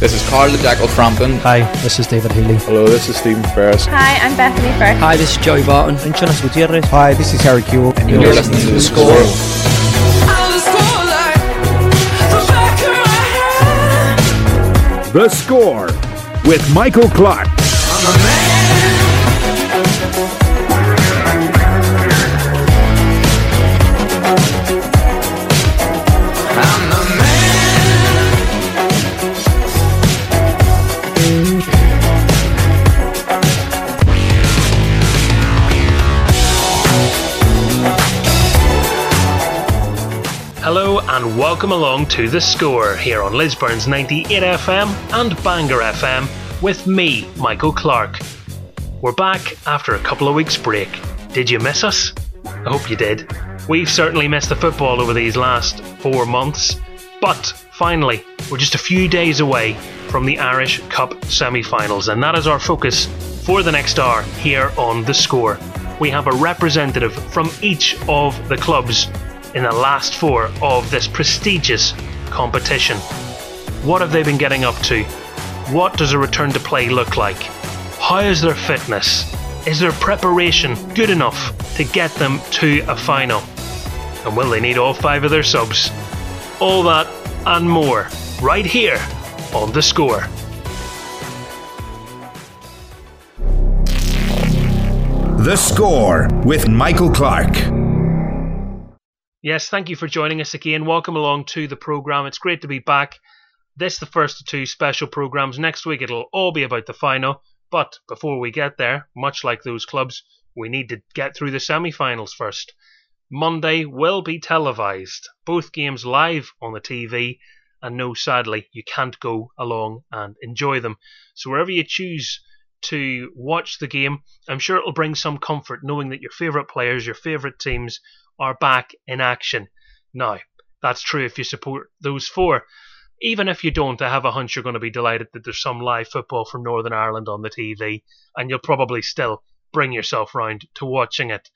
This is Carl the Jackal Frampton. Hi, this is David Healy. Hello, this is Stephen Ferris. Hi, I'm Bethany Firth. Hi, this is Joey Barton. I'm Jonas Gutierrez. Hi, this is Harry Kewell. And you're, you're listening to The Score. The Score with Michael Clarke. And welcome along to The Score here on Lisburn's 98 FM and Bangor FM with me, Michael Clarke. We're back after a couple of weeks' break. Did you miss us? I hope you did. We've certainly missed the football over these last four months, but finally, we're just a few days away from the Irish Cup semi finals, and that is our focus for the next hour here on The Score. We have a representative from each of the clubs in the last four of this prestigious competition. What have they been getting up to? What does a return to play look like? How is their fitness? Is their preparation good enough to get them to a final? And will they need all five of their subs? All that and more right here on The Score. The Score with Michael Clarke. Yes, thank you for joining us again. Welcome along to the programme. It's great to be back. This the first of two special programmes. Next week it'll all be about the final. But before we get there, much like those clubs, we need to get through the semi finals first. Monday will be televised, both games live on the TV, and no, sadly, you can't go along and enjoy them. So wherever you choose to watch the game, I'm sure it'll bring some comfort knowing that your favourite players, your favourite teams, are back in action. Now, that's true if you support those four. Even if you don't, I have a hunch you're going to be delighted that there's some live football from Northern Ireland on the TV, and you'll probably still bring yourself round to watching it.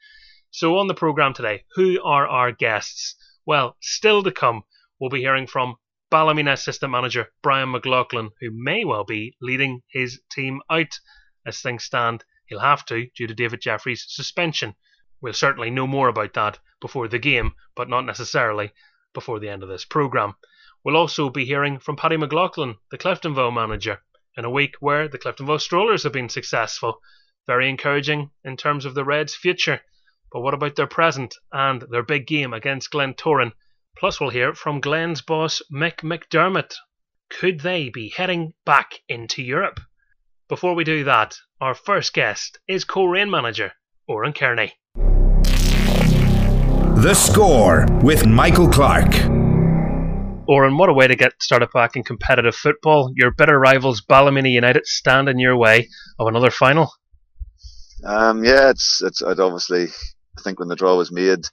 So, on the programme today, who are our guests? Well, still to come, we'll be hearing from Ballymena assistant manager Bryan McLoughlin, who may well be leading his team out. As things stand, he'll have to due to David Jeffrey's suspension. We'll certainly know more about that before the game, but not necessarily before the end of this programme. We'll also be hearing from Paddy McLaughlin, the Cliftonville manager, in a week where the Cliftonville Strollers have been successful. Very encouraging in terms of the Reds' future. But what about their present and their big game against Glentoran? Plus, we'll hear from Glen's boss, Mick McDermott. Could they be heading back into Europe? Before we do that, our first guest is Coleraine manager, Oran Kearney. The Score with Michael Clarke. Oran, what a way to get started back in competitive football. Your bitter rivals Ballymena United stand in your way of another final. Um, yeah, it's it's I'd obviously I think when the draw was made,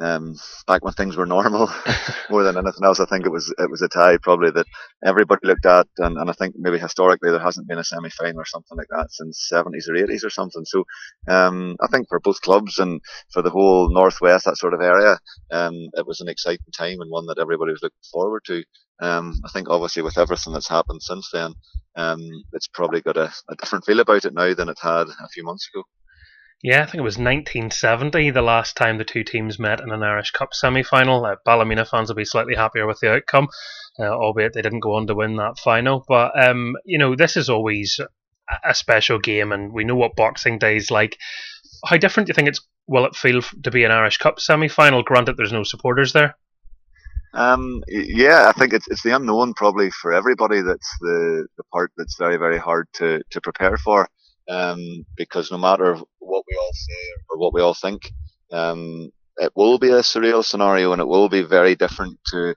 um, back when things were normal, more than anything else, I think it was it was a tie probably that everybody looked at, and, and I think maybe historically there hasn't been a semi final or something like that since seventies or eighties or something. So um, I think for both clubs and for the whole northwest that sort of area, um, it was an exciting time and one that everybody was looking forward to. Um, I think obviously with everything that's happened since then, um, it's probably got a, a different feel about it now than it had a few months ago. Yeah, I think it was 1970 the last time the two teams met in an Irish Cup semi final. Uh, Ballymena fans will be slightly happier with the outcome, uh, albeit they didn't go on to win that final. But, um, you know, this is always a special game, and we know what Boxing Day is like. How different do you think it's will it feel to be an Irish Cup semi final? Granted, there's no supporters there. Um, yeah, I think it's it's the unknown probably for everybody. That's the the part that's very very hard to to prepare for um, because no matter what we all say or what we all think, um, it will be a surreal scenario and it will be very different to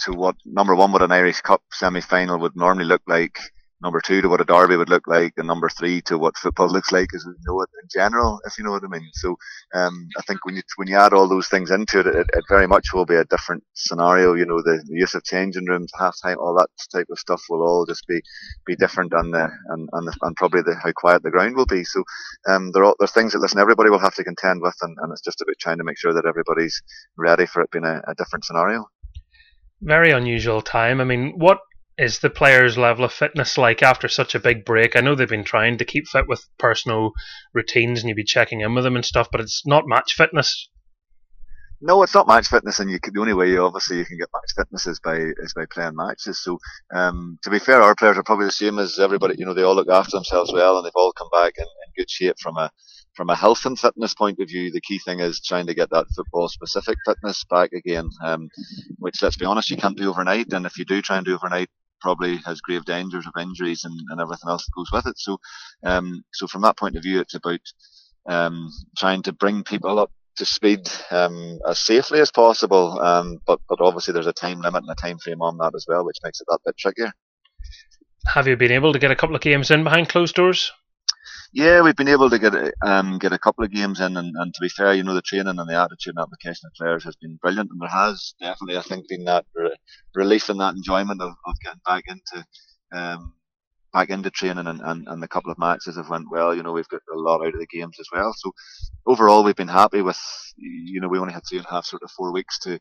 to what number one what an Irish Cup semi final would normally look like number two to what a derby would look like, and number three to what football looks like as we know it in general, if you know what I mean. So um, I think when you when you add all those things into it, it, it very much will be a different scenario. You know, the, the use of changing rooms, half time, all that type of stuff will all just be be different, and the and and, the, and probably the, how quiet the ground will be. So um, there are there's things that listen everybody will have to contend with, and, and it's just about trying to make sure that everybody's ready for it being a, a different scenario. Very unusual time. I mean, what is the players' level of fitness like after such a big break? I know they've been trying to keep fit with personal routines and you'd be checking in with them and stuff, but it's not match fitness. No, it's not match fitness, and can, the only way obviously you can get match fitness is by is by playing matches. So, um, to be fair, our players are probably the same as everybody. You know, they all look after themselves well, and they've all come back in, in good shape from a from a health and fitness point of view. The key thing is trying to get that football specific fitness back again, um, which let's be honest, you can't do overnight. And if you do try and do overnight, probably has grave dangers of injuries and, and everything else that goes with it. So, um, so from that point of view, it's about um, trying to bring people up to speed um, as safely as possible. Um, but but obviously there's a time limit and a time frame on that as well, which makes it that bit trickier. Have you been able to get a couple of games in behind closed doors? Yeah, we've been able to get um, get a couple of games in, and, and to be fair, you know the training and the attitude and application of players has been brilliant, and there has definitely, I think, been that re- relief and that enjoyment of, of getting back into um, back into training and, and, and the couple of matches have went well. You know, we've got a lot out of the games as well. So overall, we've been happy with, you know, we only had two and a half, sort of four weeks to,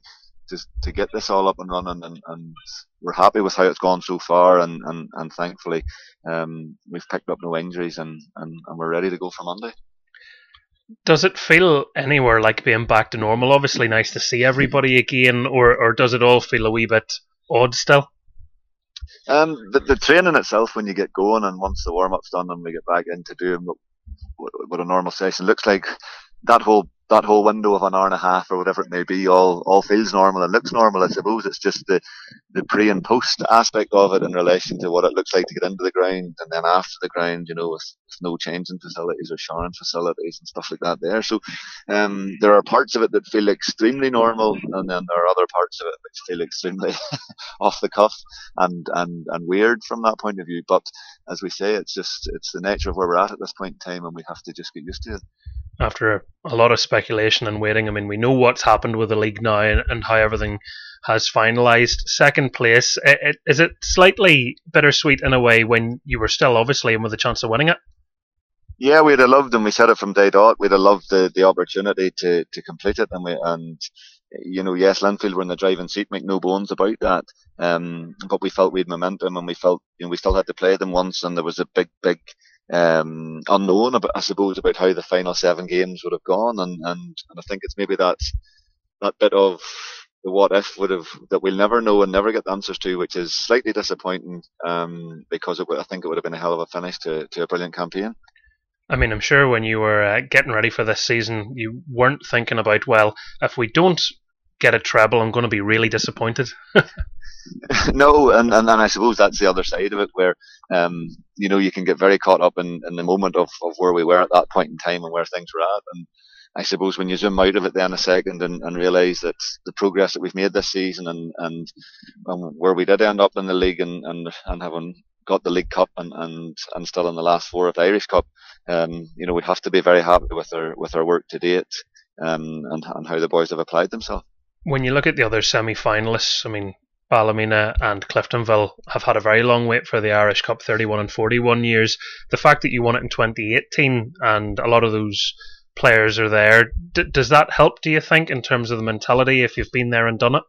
to, to get this all up and running and, and we're happy with how it's gone so far and, and, and thankfully, um, we've picked up no injuries and, and, and we're ready to go for Monday. Does it feel anywhere like being back to normal? Obviously, nice to see everybody again, or, or does it all feel a wee bit odd still? Um, the, the training itself, when you get going, and once the warm up's done, and we get back into doing what, what a normal session looks like, that whole that whole window of an hour and a half or whatever it may be all all feels normal and looks normal. I suppose it's just the the pre and post aspect of it in relation to what it looks like to get into the ground and then after the ground, you know, with, with no changing facilities or showering facilities and stuff like that there. So um, there are parts of it that feel extremely normal and then there are other parts of it which feel extremely off the cuff and, and, and weird from that point of view. But as we say, it's just it's the nature of where we're at at this point in time and we have to just get used to it after a lot of speculation and waiting. I mean, we know what's happened with the league now and, and how everything has finalised. Second place, it, it, is it slightly bittersweet in a way when you were still obviously in with a chance of winning it? Yeah, we'd have loved, and we said it from day dot. We'd have loved the, the opportunity to, to complete it, and we and you know, yes, Linfield were in the driving seat, make no bones about that. Um, but we felt we had momentum, and we felt you know we still had to play them once, and there was a big, big um, unknown I suppose, about how the final seven games would have gone, and, and, and I think it's maybe that that bit of the what if would have that we'll never know and never get the answers to, which is slightly disappointing um, because it, I think it would have been a hell of a finish to, to a brilliant campaign. I mean, I'm sure when you were uh, getting ready for this season, you weren't thinking about, well, if we don't get a treble, I'm going to be really disappointed. no, and, and and I suppose that's the other side of it, where um, you know you can get very caught up in, in the moment of, of where we were at that point in time and where things were at, and I suppose when you zoom out of it then a second and, and realise that the progress that we've made this season and and um, where we did end up in the league and and, and having got the League Cup and, and, and still in the last four of the Irish Cup, um, you know we have to be very happy with our with our work to date um, and and how the boys have applied themselves. When you look at the other semi-finalists, I mean, Ballymena and Cliftonville have had a very long wait for the Irish Cup, 31 and 41 years. The fact that you won it in 2018 and a lot of those players are there, d- does that help, do you think, in terms of the mentality if you've been there and done it?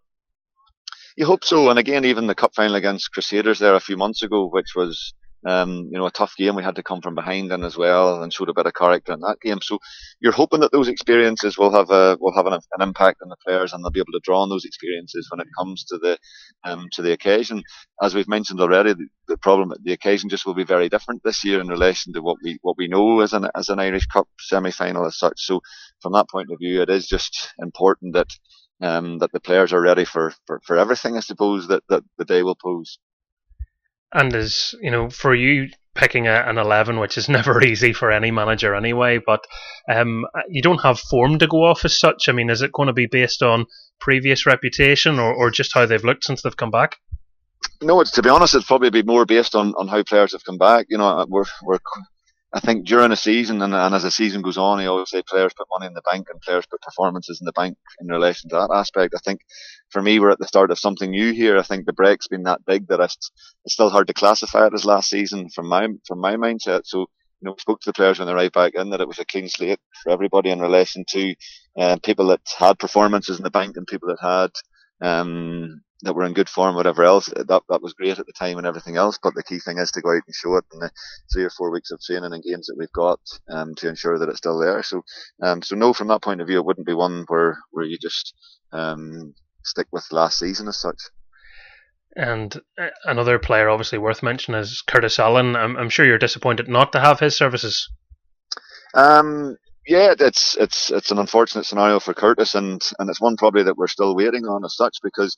You hope so. And again, even the cup final against Crusaders there a few months ago, which was um, you know, a tough game. We had to come from behind in as well and showed a bit of character in that game. So you're hoping that those experiences will have a will have an, an impact on the players and they'll be able to draw on those experiences when it comes to the um, to the occasion. As we've mentioned already, the, the problem the occasion just will be very different this year in relation to what we what we know as an as an Irish Cup semi final as such. So from that point of view, it is just important that um, that the players are ready for, for, for everything, I suppose, that, that the day will pose and is you know for you picking a, an 11 which is never easy for any manager anyway but um, you don't have form to go off as such. I mean is it going to be based on previous reputation or, or just how they've looked since they've come back? No to be honest it's probably be more based on, on how players have come back. You know we're, we're I think during a season and, and as the season goes on, you always say players put money in the bank and players put performances in the bank in relation to that aspect. I think for me, we're at the start of something new here. I think the break's been that big that it's, it's still hard to classify it as last season from my from my mindset. So you know, we spoke to the players when they arrived back in that it was a clean slate for everybody in relation to uh, people that had performances in the bank and people that had um, that we're in good form, whatever else. That that was great at the time and everything else. But the key thing is to go out and show it in the three or four weeks of training and games that we've got um, to ensure that it's still there. So, um, so no, from that point of view, it wouldn't be one where where you just um, stick with last season as such. And uh, another player, obviously worth mentioning, is Curtis Allen. I'm, I'm sure you're disappointed not to have his services. Um, yeah, it's it's it's an unfortunate scenario for Curtis, and and it's one probably that we're still waiting on as such because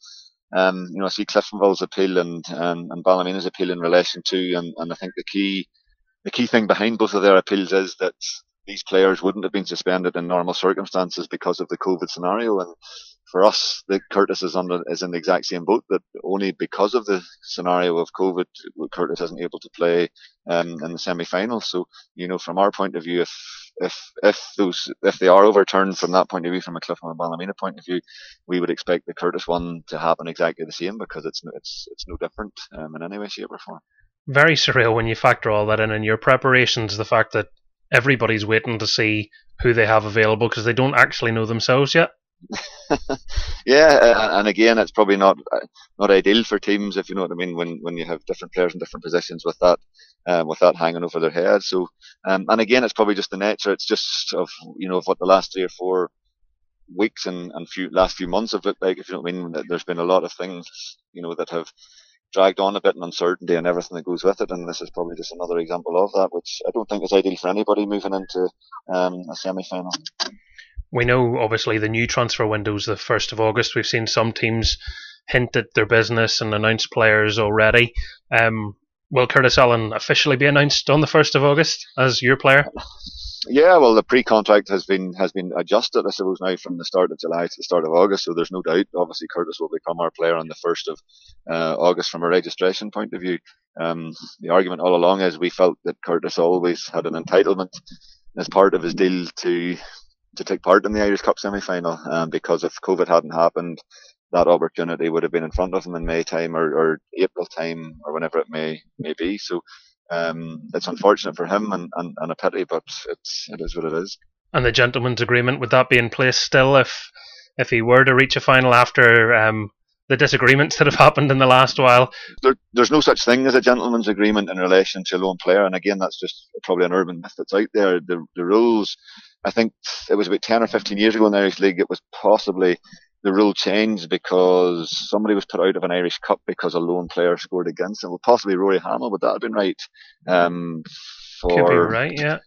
um, you know, I see Cliftonville's appeal and, and, and appeal in relation to, and, and I think the key, the key thing behind both of their appeals is that these players wouldn't have been suspended in normal circumstances because of the COVID scenario. And for us, the Curtis is under is in the exact same boat. That only because of the scenario of COVID, Curtis isn't able to play um, in the semi-final. So you know, from our point of view, if if if those if they are overturned from that point of view, from a Clifton and Ballymena point of view, we would expect the Curtis one to happen exactly the same because it's it's it's no different um, in any way, shape, or form. Very surreal when you factor all that in in your preparations. The fact that everybody's waiting to see who they have available because they don't actually know themselves yet. yeah, and again, it's probably not not ideal for teams if you know what I mean. When when you have different players in different positions with that um, with that hanging over their head. So, um, and again, it's probably just the nature. It's just of you know of what the last three or four weeks and and few last few months have looked like. If you know what I mean, there's been a lot of things you know that have dragged on a bit in uncertainty and everything that goes with it. And this is probably just another example of that, which I don't think is ideal for anybody moving into um, a semi final. We know, obviously, the new transfer window is the 1st of August. We've seen some teams hint at their business and announce players already. Um, will Curtis Allen officially be announced on the 1st of August as your player? Yeah, well, the pre-contract has been has been adjusted, I suppose, now from the start of July to the start of August. So there's no doubt. Obviously, Curtis will become our player on the first of uh, August from a registration point of view. Um, the argument all along is we felt that Curtis always had an entitlement as part of his deal to to take part in the Irish Cup semi-final. Um, because if COVID hadn't happened, that opportunity would have been in front of him in May time or, or April time or whenever it may may be. So um, it's unfortunate for him and, and, and a pity, but it's it is what it is. And the gentleman's agreement would that be in place still if if he were to reach a final after um, the disagreements that have happened in the last while? There, there's no such thing as a gentleman's agreement in relation to a lone player, and again, that's just probably an urban myth that's out there. The the rules I think it was about 10 or 15 years ago in the Irish League, it was possibly the rule changed because somebody was put out of an Irish Cup because a lone player scored against them. Well, possibly Rory Hamill, would that have been right? Um, for, Could be right, yeah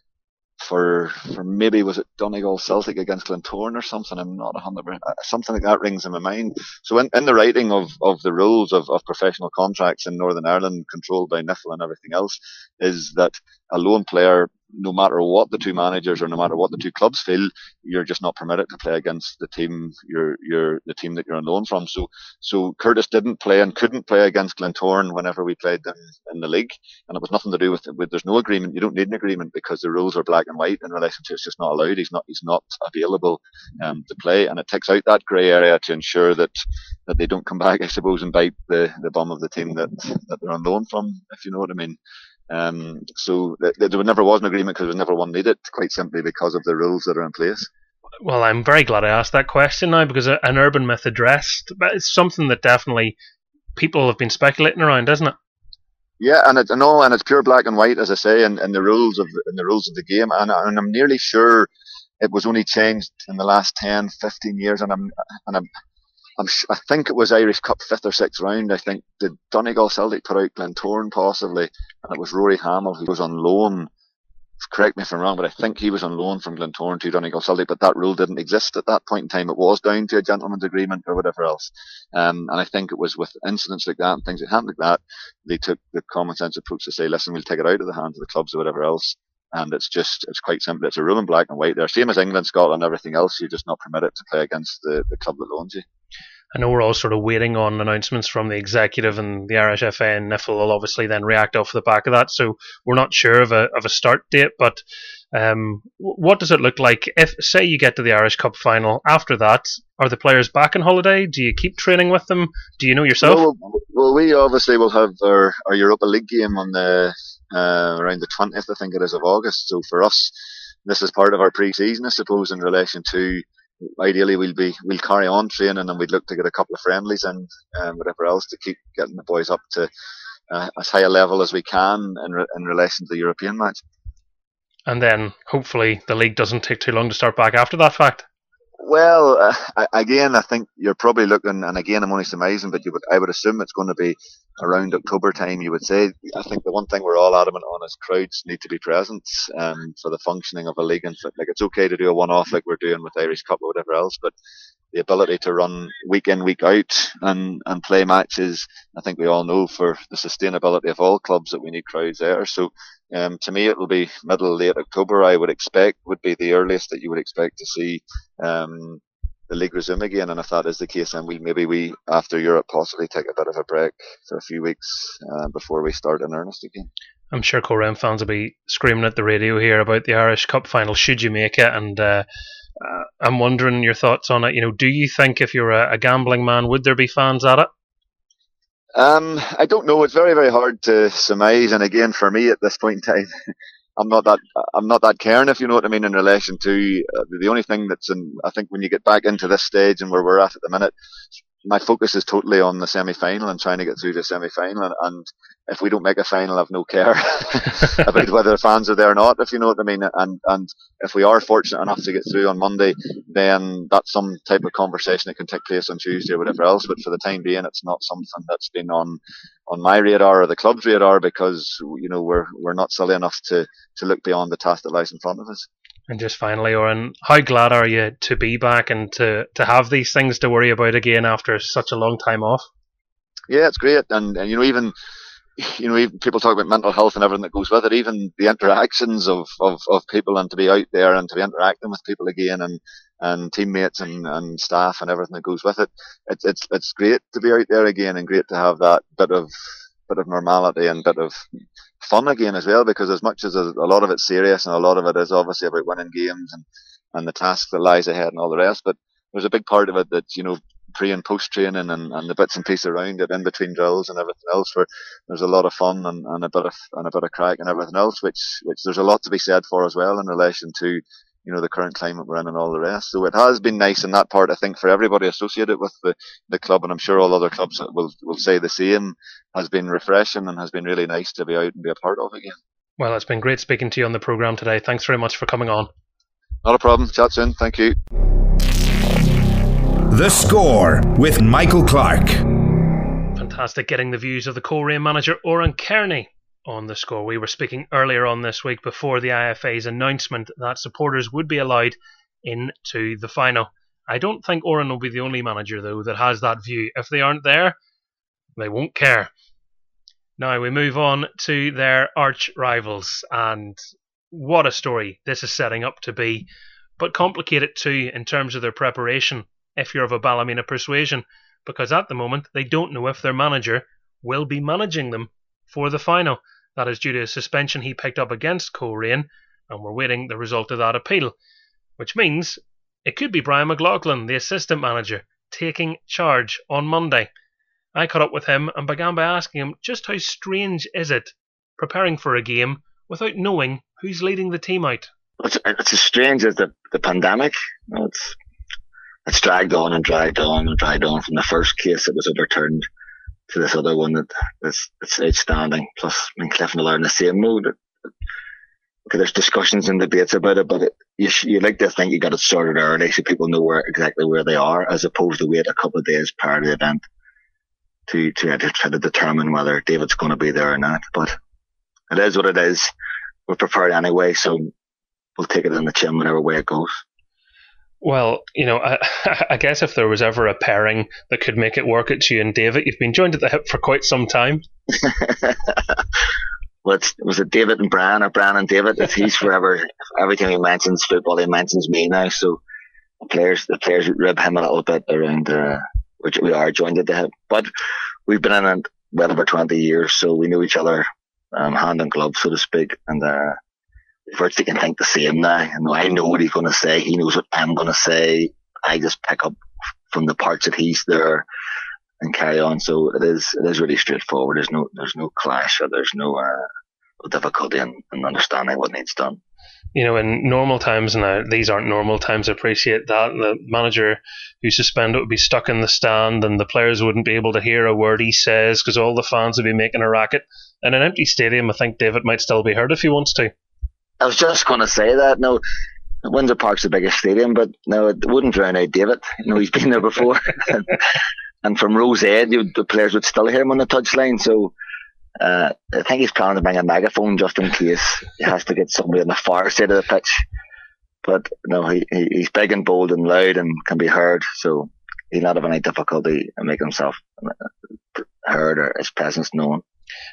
for for maybe was it Donegal Celtic against Glentoran or something. I'm not hundred uh, something like that rings in my mind. So in, in the writing of, of the rules of, of professional contracts in Northern Ireland, controlled by NIFL and everything else, is that a lone player no matter what the two managers or no matter what the two clubs feel, you're just not permitted to play against the team you're you're the team that you're on loan from. So so Curtis didn't play and couldn't play against Glentoran whenever we played them in the league, and it was nothing to do with, with there's no agreement. You don't need an agreement because the rules are black and white in relation to it's just not allowed. He's not he's not available um, to play, and it takes out that grey area to ensure that that they don't come back, I suppose, and bite the the bum of the team that that they're on loan from, if you know what I mean. Um, so th- there never was an agreement because there was never one needed, quite simply because of the rules that are in place. Well, I'm very glad I asked that question now because an urban myth addressed, but it's something that definitely people have been speculating around, isn't it? Yeah, and it's no, and it's pure black and white, as I say, in, in the rules of in the rules of the game, and, and I'm nearly sure it was only changed in the last 10, 15 years, and I'm and I'm I'm sh- I think it was Irish Cup fifth or sixth round. I think did Donegal Celtic put out Glentoran possibly, and it was Rory Hamill who was on loan. Correct me if I'm wrong, but I think he was on loan from Glentoran to Donegal Celtic, but that rule didn't exist at that point in time. It was down to a gentleman's agreement or whatever else. Um, and I think it was with incidents like that and things that happened like that, they took the common sense approach to say, listen, we'll take it out of the hands of the clubs or whatever else and it's just it's quite simple. It's a rule in black and white. They're same as England, Scotland, everything else. You're just not permitted to play against the, the club that loans you. I know we're all sort of waiting on announcements from the executive and the RSFA and NIFL will obviously then react off the back of that. So we're not sure of a of a start date, but um, what does it look like if, say, you get to the Irish Cup final? After that, are the players back on holiday? Do you keep training with them? Do you know yourself? Well, well we obviously will have our, our Europa League game on the uh, around the twentieth, I think it is, of August. So for us, this is part of our pre-season, I suppose, in relation to ideally we'll be we'll carry on training and we'd look to get a couple of friendlies and um, whatever else to keep getting the boys up to uh, as high a level as we can in, re- in relation to the European match. And then hopefully the league doesn't take too long to start back after that fact. Well, uh, again, I think you're probably looking, and again, I'm only surmising, but you would, I would assume it's going to be around October time. You would say. I think the one thing we're all adamant on is crowds need to be present um, for the functioning of a league, and like it's okay to do a one-off like we're doing with Irish Cup or whatever else, but the ability to run week in, week out and, and play matches, I think we all know for the sustainability of all clubs that we need crowds there. So um, to me, it will be middle, late October, I would expect, would be the earliest that you would expect to see um, the league resume again. And if that is the case, then we maybe we, after Europe, possibly take a bit of a break for a few weeks uh, before we start in earnest again. I'm sure Coleraine fans will be screaming at the radio here about the Irish Cup final. Should you make it? And uh, uh, I'm wondering your thoughts on it. You know, do you think if you're a, a gambling man, would there be fans at it? Um, I don't know. It's very, very hard to surmise. And again, for me at this point in time, I'm not that I'm not that caring, if you know what I mean, in relation to uh, the only thing that's in. I think when you get back into this stage and where we're at at the minute, my focus is totally on the semi final and trying to get through the semi final. And, and, if we don't make a final, I've no care about whether the fans are there or not, if you know what I mean. And and if we are fortunate enough to get through on Monday, then that's some type of conversation that can take place on Tuesday or whatever else. But for the time being, it's not something that's been on on my radar or the club's radar because you know we're we're not silly enough to to look beyond the task that lies in front of us. And just finally, Oran, how glad are you to be back and to, to have these things to worry about again after such a long time off? Yeah, it's great, and, and you know even you know even people talk about mental health and everything that goes with it. Even the interactions of, of, of people and to be out there and to be interacting with people again and and teammates and, and staff and everything that goes with it. It's it's it's great to be out there again and great to have that bit of bit of normality and bit of fun again as well because as much as a, lot of it's serious and a lot of it is obviously about winning games and, and the task that lies ahead and all the rest, but there's a big part of it that, you know, pre and post training and, and the bits and pieces around it in between drills and everything else where there's a lot of fun and, and a bit of and a bit of crack and everything else which which there's a lot to be said for as well in relation to you know, the current climate we're in and all the rest. So it has been nice in that part, I think, for everybody associated with the, the club, and I'm sure all other clubs will, will say the same, has been refreshing and has been really nice to be out and be a part of again. Well, it's been great speaking to you on the programme today. Thanks very much for coming on. Not a problem. Chat soon. Thank you. The Score with Michael Clarke. Fantastic getting the views of the Coleraine manager, Oran Kearney on the score. We were speaking earlier on this week before the IFA's announcement that supporters would be allowed into the final. I don't think Oran will be the only manager, though, that has that view. If they aren't there, they won't care. Now we move on to their arch rivals, and what a story this is setting up to be, but complicated too in terms of their preparation if you're of a Ballymena persuasion, because at the moment they don't know if their manager will be managing them for the final. That is due to a suspension he picked up against Coleraine, and we're waiting the result of that appeal. Which means it could be Bryan McLoughlin, the assistant manager, taking charge on Monday. I caught up with him and began by asking him just how strange is it preparing for a game without knowing who's leading the team out. It's, it's as strange as the, the pandemic. It's it's dragged on and dragged on and dragged on from the first case that was overturned to this other one that is it's outstanding. Plus, I mean, Cliff and are in the same mood. Okay, there's discussions and debates about it, but it, you you like to think you got it sorted early so people know where exactly where they are, as opposed to wait a couple of days prior to the event to to uh, try to determine whether David's going to be there or not. But it is what it is. We're prepared anyway, so we'll take it in the chin whenever way it goes. Well, you know, I, I, guess if there was ever a pairing that could make it work, it's you and David. You've been joined at the hip for quite some time. well, was it David and Bryan or Bryan and David? It's, he's forever. Every time he mentions football, he mentions me now. So the players, the players rib him a little bit around, uh, which we are joined at the hip. But we've been in it well over 20 years, so we know each other um, hand in glove, so to speak. And uh, virtually can think the same now. And I know what he's going to say. He knows what I'm going to say. I just pick up from the parts that he's there and carry on. So it is, it is really straightforward. There's no, there's no clash or there's no, uh, difficulty in, in understanding what needs done. You know, in normal times now, these aren't normal times. I appreciate that. The manager who suspended would be stuck in the stand, and the players wouldn't be able to hear a word he says because all the fans would be making a racket. In an empty stadium, I think David might still be heard if he wants to. I was just going to say that. No, Windsor Park's the biggest stadium, but no, it wouldn't drown out David. You know, he's been there before. and from Rose Ed, the players would still hear him on the touchline. So uh, I think he's planning to bring a megaphone just in case he has to get somebody on the far side of the pitch. But no, he, he's big and bold and loud and can be heard. So he'll not have any difficulty in making himself heard or his presence known.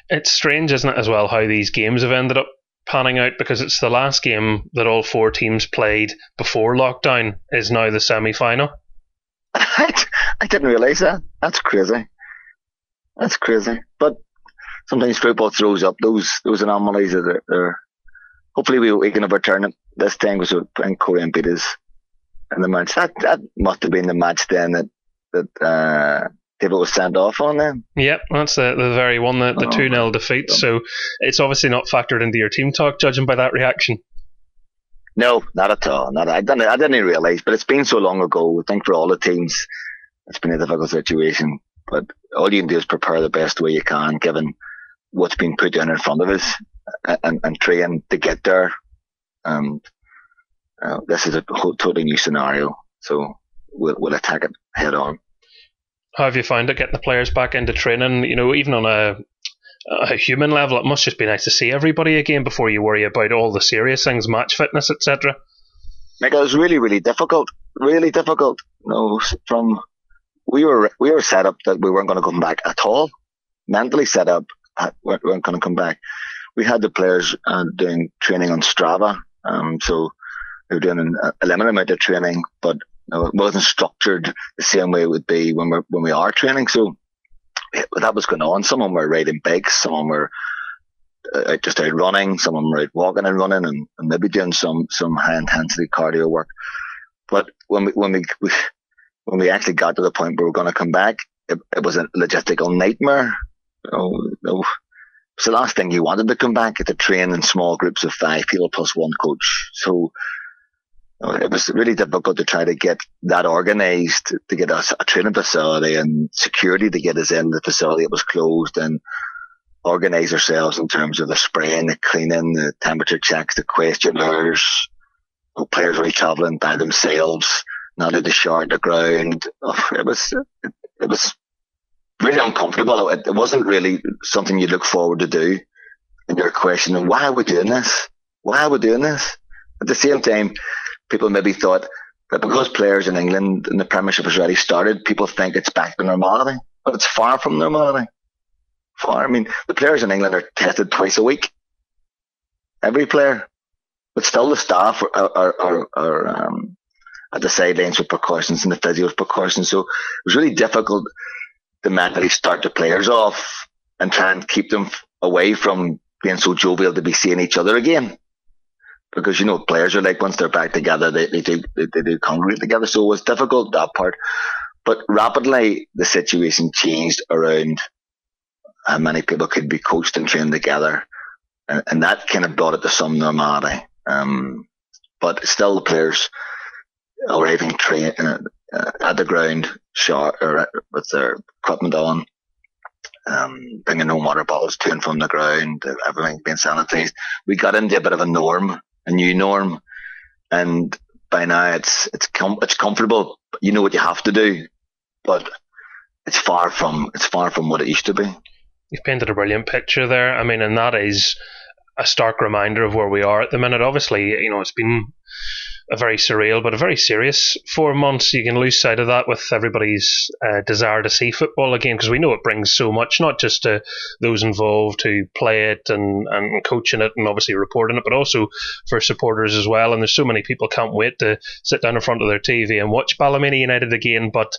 It's strange, isn't it, as well, how these games have ended up panning out because it's the last game that all four teams played before lockdown is now the semi final. I, didn't realise that. That's crazy. That's crazy. But sometimes football throws up those those anomalies that are, hopefully we, we can overturn it this because we're playing Coleraine beat us in the match. That that must have been the match then that that uh, David was stand off on them. Yep, that's the, the very one, the, the 2 0 defeat. So it's obviously not factored into your team talk, judging by that reaction. No, not at all. Not I didn't I didn't realise, but it's been so long ago. I think for all the teams, it's been a difficult situation. But all you can do is prepare the best way you can, given what's been put down in front of us, and, and train to get there. And uh, this is a whole, totally new scenario, so we'll, we'll attack it head on. How have you found it getting the players back into training? You know, even on a, a human level, it must just be nice to see everybody again before you worry about all the serious things, match fitness, etc. Like it was really, really difficult. Really difficult. You know, from we were we were set up that we weren't going to come back at all. Mentally set up, uh, we weren't going to come back. We had the players uh, doing training on Strava, um, so they were doing a limited amount of training, but know, it wasn't structured the same way it would be when we're when we are training. So that was going on. Some of them were riding bikes, some of them were uh, just out running, some of them were out walking and running, and, and maybe doing some some high intensity cardio work. But when we when we, we when we actually got to the point where we are going to come back, it, it was a logistical nightmare. You know, it's the last thing you wanted to come back to train in small groups of five people plus one coach. So Oh, it was really difficult to try to get that organised, to get us a training facility and security to get us in the facility. It was closed and organise ourselves in terms of the spraying, the cleaning, the temperature checks, the questionnaires. Oh, players were travelling by themselves, not at the shower the ground. Oh, it was, it, it, was really uncomfortable. It, it wasn't really something you look forward to do. And you're questioning, why are we doing this? Why are we doing this? At the same time, people maybe thought that because players in England and the Premiership has already started, people think it's back to normality, but it's far from normality. Far. I mean, the players in England are tested twice a week. Every player, but still the staff are are are, are um, at the sidelines with precautions and the physios with precautions. So it was really difficult to mentally start the players off and try and keep them away from being so jovial to be seeing each other again because you know players are like once they're back together they, they do they, they do congregate together. So it was difficult that part. But rapidly the situation changed around how many people could be coached and trained together. And, and that kind of brought it to some normality. Um, but still the players arriving train uh, uh, at the ground shot or with their equipment on um, bringing no water bottles to and from the ground, everything being sanitized. We got into a bit of a norm a new norm, and by now it's it's com- it's comfortable. You know what you have to do, but it's far from it's far from what it used to be. You've painted a brilliant picture there. I mean, and that is a stark reminder of where we are at the minute. Obviously, you know, it's been a very surreal but a very serious four months. You can lose sight of that with everybody's uh, desire to see football again because we know it brings so much, not just to those involved who play it and, and coaching it and obviously reporting it, but also for supporters as well. And there's so many people can't wait to sit down in front of their TV and watch Ballymena United again. But,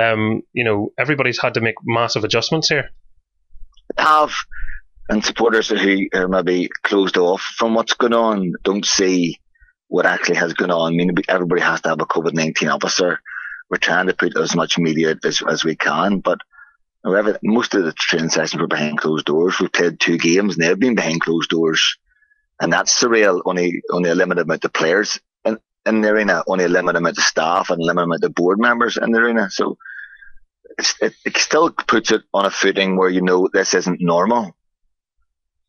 um, you know, everybody's had to make massive adjustments here. Have and supporters who are maybe closed off from what's going on don't see what actually has gone on. I mean, everybody has to have a COVID 19 officer. We're trying to put as much media as, as we can, but However, most of the training sessions were behind closed doors. We played two games and they've been behind closed doors. And that's surreal. Only, only a limited amount of players in, in the arena, only a limited amount of staff and a limited amount of board members in the arena. So it, it still puts it on a footing where you know this isn't normal.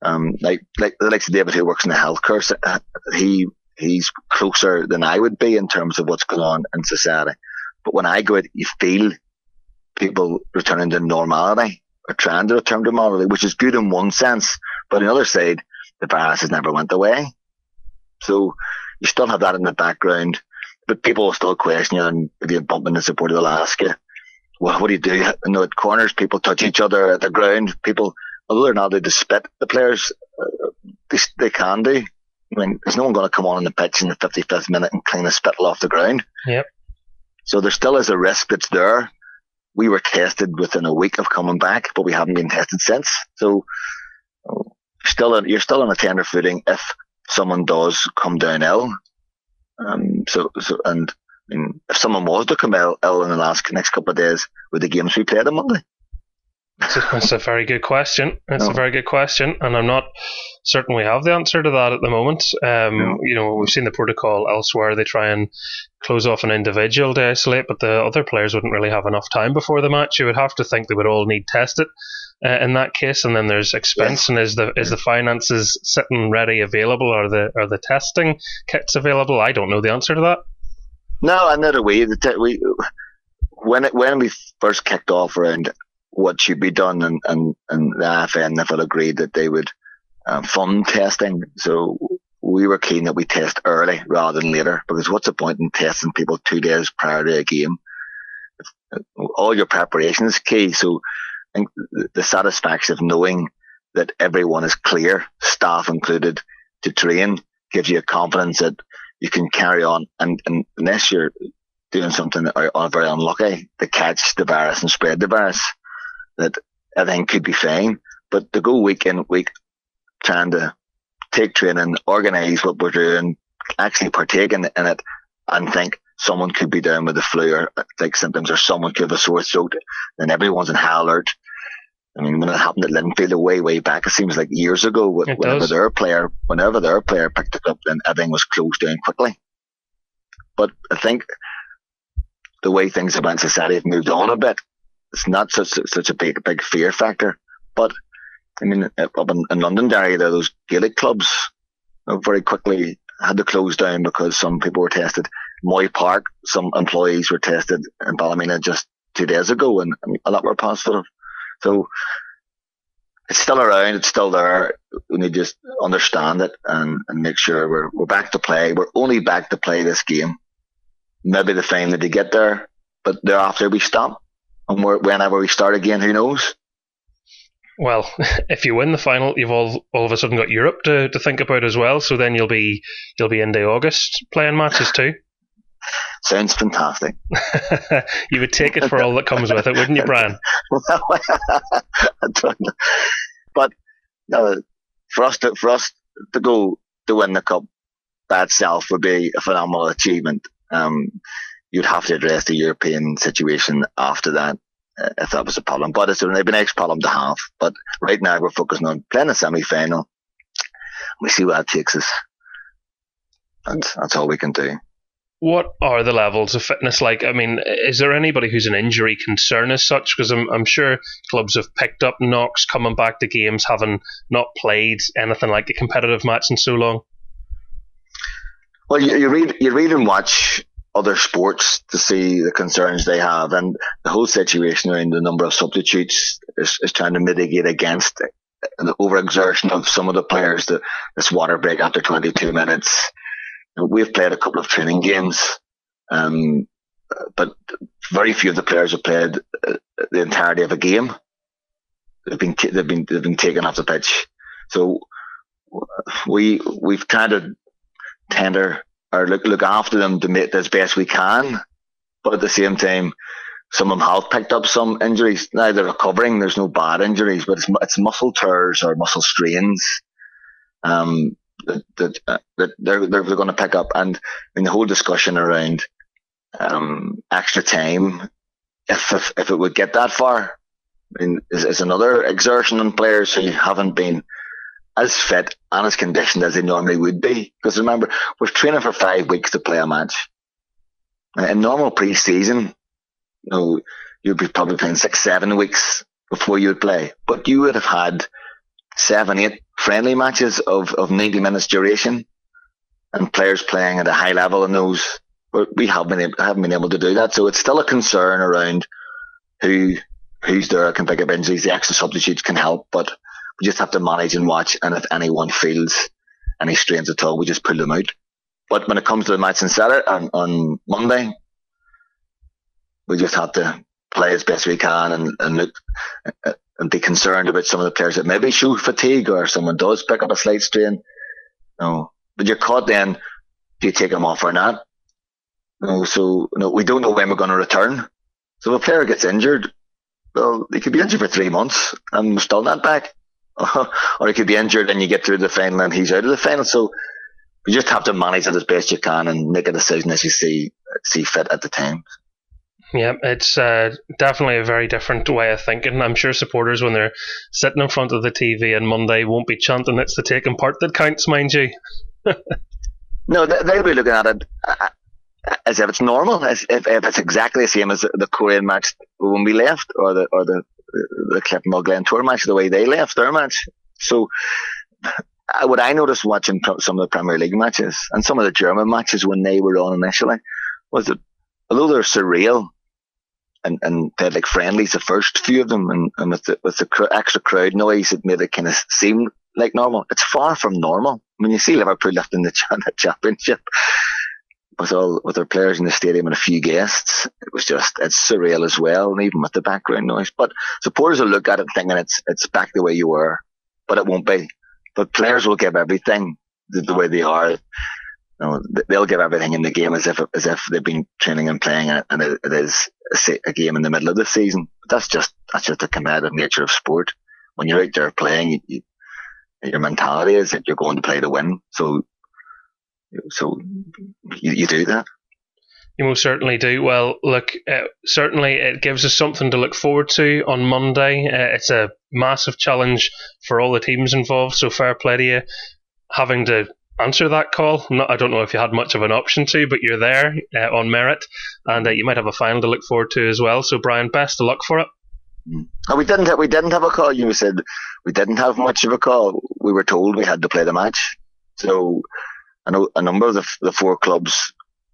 Um, like, like, like David who works in the healthcare, he, he's closer than I would be in terms of what's going on in society. But when I go out, you feel people returning to normality or trying to return to normality, which is good in one sense. But on the other side, the virus has never went away. So you still have that in the background, but people will still question you and if you're bumping the support, they'll ask you, well, what do you do? You know, at corners, people touch each other at the ground. People, although they're not allowed to spit, the players, uh, they, they can do. I mean, there's no one going to come on in the pitch in the 55th minute and clean the spittle off the ground. Yep. So there still is a risk that's there. We were tested within a week of coming back, but we haven't been tested since. So still, in, you're still on a tender footing if someone does come down ill. Um, so, so, and I mean, if someone was to come ill, Ill in the last next couple of days, with the games we played on Monday? That's a, very good question. That's no. a very good question, and I'm not certain we have the answer to that at the moment. Um, no. You know, we've seen the protocol elsewhere; they try and close off an individual to isolate, but the other players wouldn't really have enough time before the match. You would have to think they would all need tested uh, in that case, and then there's expense, and is the is the finances sitting ready available, or the are the testing kits available? I don't know the answer to that. No, another way. That we when it, when we first kicked off around what should be done, and and, and the AFN never agreed that they would um, fund testing. So we were keen that we test early rather than later, because what's the point in testing people two days prior to a game? All your preparation is key. So I think the satisfaction of knowing that everyone is clear, staff included, to train gives you a confidence that you can carry on. And, and unless you're doing something very unlucky to catch the virus and spread the virus, that everything could be fine. But to go week in, week trying to take training, organise what we're doing, actually partake in, in it, and think someone could be down with the flu or uh, like symptoms, or someone could have a sore throat, then everyone's in high alert. I mean, when it happened at Linfield way, way back, it seems like years ago. whenever does. their player, whenever their player picked it up, then everything was closed down quickly. But I think the way things about in society have moved on a bit, it's not such such a big big fear factor. But I mean, up in, in Londonderry, there those Gaelic clubs very quickly had to close down because some people were tested. Moy Park, some employees were tested in Ballymena just two days ago, and, and a lot were positive. So it's still around, it's still there. We need to just understand it and, and make sure we're, we're back to play. We're only back to play this game. Maybe the final to get there, but thereafter we stop. And whenever we start again, who knows? Well, if you win the final, you've all all of a sudden got Europe to, to think about as well. So then you'll be you'll be into August playing matches too. Sounds fantastic. you would take it for all that comes with it, wouldn't you, Bryan? but no, for us to for us to go to win the cup by itself would be a phenomenal achievement. Um, you'd have to address the European situation after that uh, if that was a problem. But it's a next problem to have. But right now we're focusing on playing a semi final. We see where that takes us. And that's all we can do what are the levels of fitness like? I mean, is there anybody who's an injury concern as such? Because I'm, I'm sure clubs have picked up knocks coming back to games having not played anything like a competitive match in so long. Well, you, you read you read and watch other sports to see the concerns they have, and the whole situation around the number of substitutes is, is trying to mitigate against the overexertion of some of the players. The, this water break after 22 minutes We've played a couple of training games, um, but very few of the players have played uh, the entirety of a game. They've been they've been they've been taken off the pitch. So we we've tried to tender or look look after them to make as best we can, but at the same time, some of them have picked up some injuries. Now they're recovering. There's no bad injuries, but it's, it's muscle tears or muscle strains. Um, that that, uh, that they're, they're, going to pick up. And in the whole discussion around um, extra time, if, if if it would get that far, I mean, is, is another exertion on players who haven't been as fit and as conditioned as they normally would be. Because remember, we're training for five weeks to play a match. In normal pre-season, you know, you'd be probably playing six, seven weeks before you would play. But you would have had seven, eight friendly matches of, of 90 minutes duration and players playing at a high level in those. We have been, haven't been able to do that. So it's still a concern around who, who's there can pick up injuries. The extra substitutes can help, but we just have to manage and watch. And if anyone feels any strains at all, we just pull them out. But when it comes to the match on Saturday, on, on Monday, we just have to play as best we can and, and look uh, and be concerned about some of the players that maybe show fatigue or someone does pick up a slight strain. No, but you're caught then. Do you take them off or not? No, so no, we don't know when we're going to return. So if a player gets injured, well, he could be injured for three months and we're still not back. or he could be injured and you get through the final and he's out of the final. So you just have to manage it as best you can and make a decision as you see see fit at the time. Yeah, it's uh, definitely a very different way of thinking. I'm sure supporters, when they're sitting in front of the TV on Monday, won't be chanting "It's the taking part that counts," mind you. no, they'll be looking at it uh, as if it's normal, as if, if it's exactly the same as the Coleraine match when we left, or the or the the Clifton Glentoran match, the way they left their match. So, what I noticed watching some of the Premier League matches and some of the German matches when they were on initially was that although they're surreal and, and they had like friendlies, the first few of them, and, and with the, with the cr- extra crowd noise, it made it kind of seem like normal. It's far from normal. When you see Liverpool lifting the, the championship with all with their players in the stadium and a few guests, it was just it's surreal as well, and even with the background noise. But supporters will look at it thinking it's it's back the way you were, but it won't be. But players will give everything the, the way they are you know, they'll give everything in the game as if as if they've been training and playing and it, it is a, a, game in the middle of the season. But that's just that's just the competitive nature of sport. When you're out there playing, you, you, your mentality is that you're going to play to win. So, so you, you do that. You most certainly do. Well, look, uh, certainly it gives us something to look forward to on Monday. Uh, it's a massive challenge for all the teams involved, so fair play to you. Having to answer that call. Not, I don't know if you had much of an option to, but you're there uh, on merit, and uh, you might have a final to look forward to as well. So, Bryan, best of luck for it. Oh, we didn't have, we didn't have a call. You said we didn't have much of a call. We were told we had to play the match. So I know a number of the, the four clubs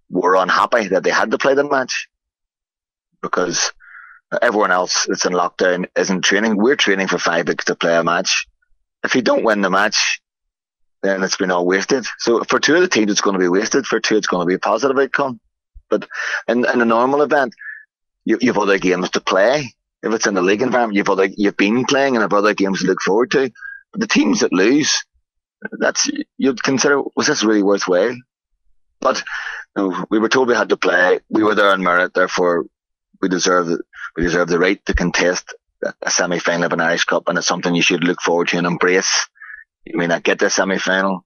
were unhappy that they had to play the match because everyone else that's in lockdown isn't training. We're training for five weeks to play a match. If you don't win the match, then it's been all wasted. So for two of the teams, it's going to be wasted. For two, it's going to be a positive outcome. But in, in a normal event, you, you've other games to play. If it's in the league environment, you've other, you've been playing and have other games to look forward to. But the teams that lose, that's, you'd consider, was this really worthwhile? But you know, we were told we had to play. We were there on merit, therefore we deserve, we deserve the right to contest a semi-final of an Irish Cup, and it's something you should look forward to and embrace you may not get the semi final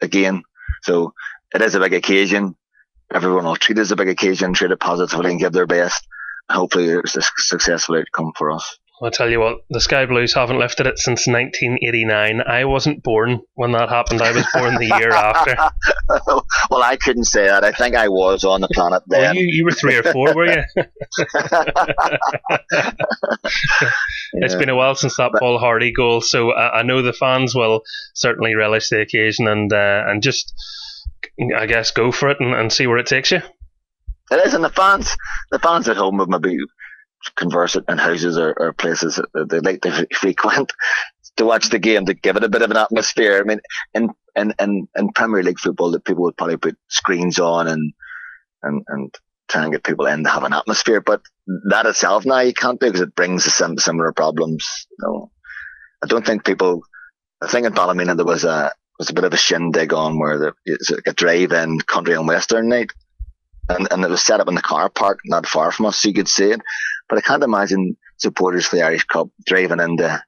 again. So it is a big occasion. Everyone will treat it as a big occasion, treat it positively and give their best. Hopefully it's a successful outcome for us. I'll tell you what, the Sky Blues haven't lifted it since 1989. I wasn't born when that happened. I was born the year after. well, I couldn't say that. I think I was on the planet then. Well, you, you were three or four, were you? it's been a while since that Paul Hardy goal, so I, I know the fans will certainly relish the occasion and uh, and just, I guess, go for it and, and see where it takes you. It is, and the fans, the fans at home have maybe converse it in houses or, or places that they like to frequent to watch the game to give it a bit of an atmosphere. I mean, in in in, in Premier League football, that people would probably put screens on and and and try and get people in to have an atmosphere. But that itself now you can't do because it brings some similar problems. You know, I don't think people. I think in Ballymena there was a was a bit of a shindig on where there, it's like a drive-in country and western night, and and it was set up in the car park not far from us, so you could see it. But I can't imagine supporters for the Irish Cup driving into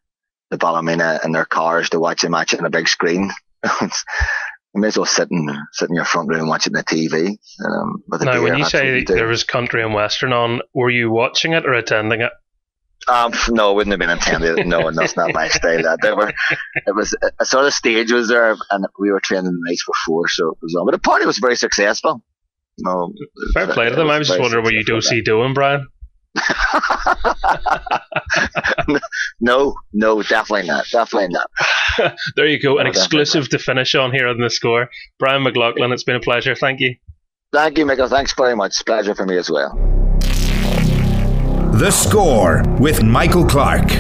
the Ballymena in their cars to watch a match on a big screen. you may as well sit in, sit in your front room watching the TV. Um, now, when you say there was country and western on, were you watching it or attending it? Um, no, it wouldn't have been intended. No, and that's not my style. That there were, it was a sort of stage was there, and we were training the nights before, so it was on. But the party was very successful. No, fair play to them. I was just wondering what you do see doing, Bryan. no, no, definitely not. Definitely not. there you go. An no, exclusive to finish on here on the score. Bryan McLoughlin, it's been a pleasure. Thank you. Thank you, Michael. Thanks very much. Pleasure for me as well. The score with Michael Clarke.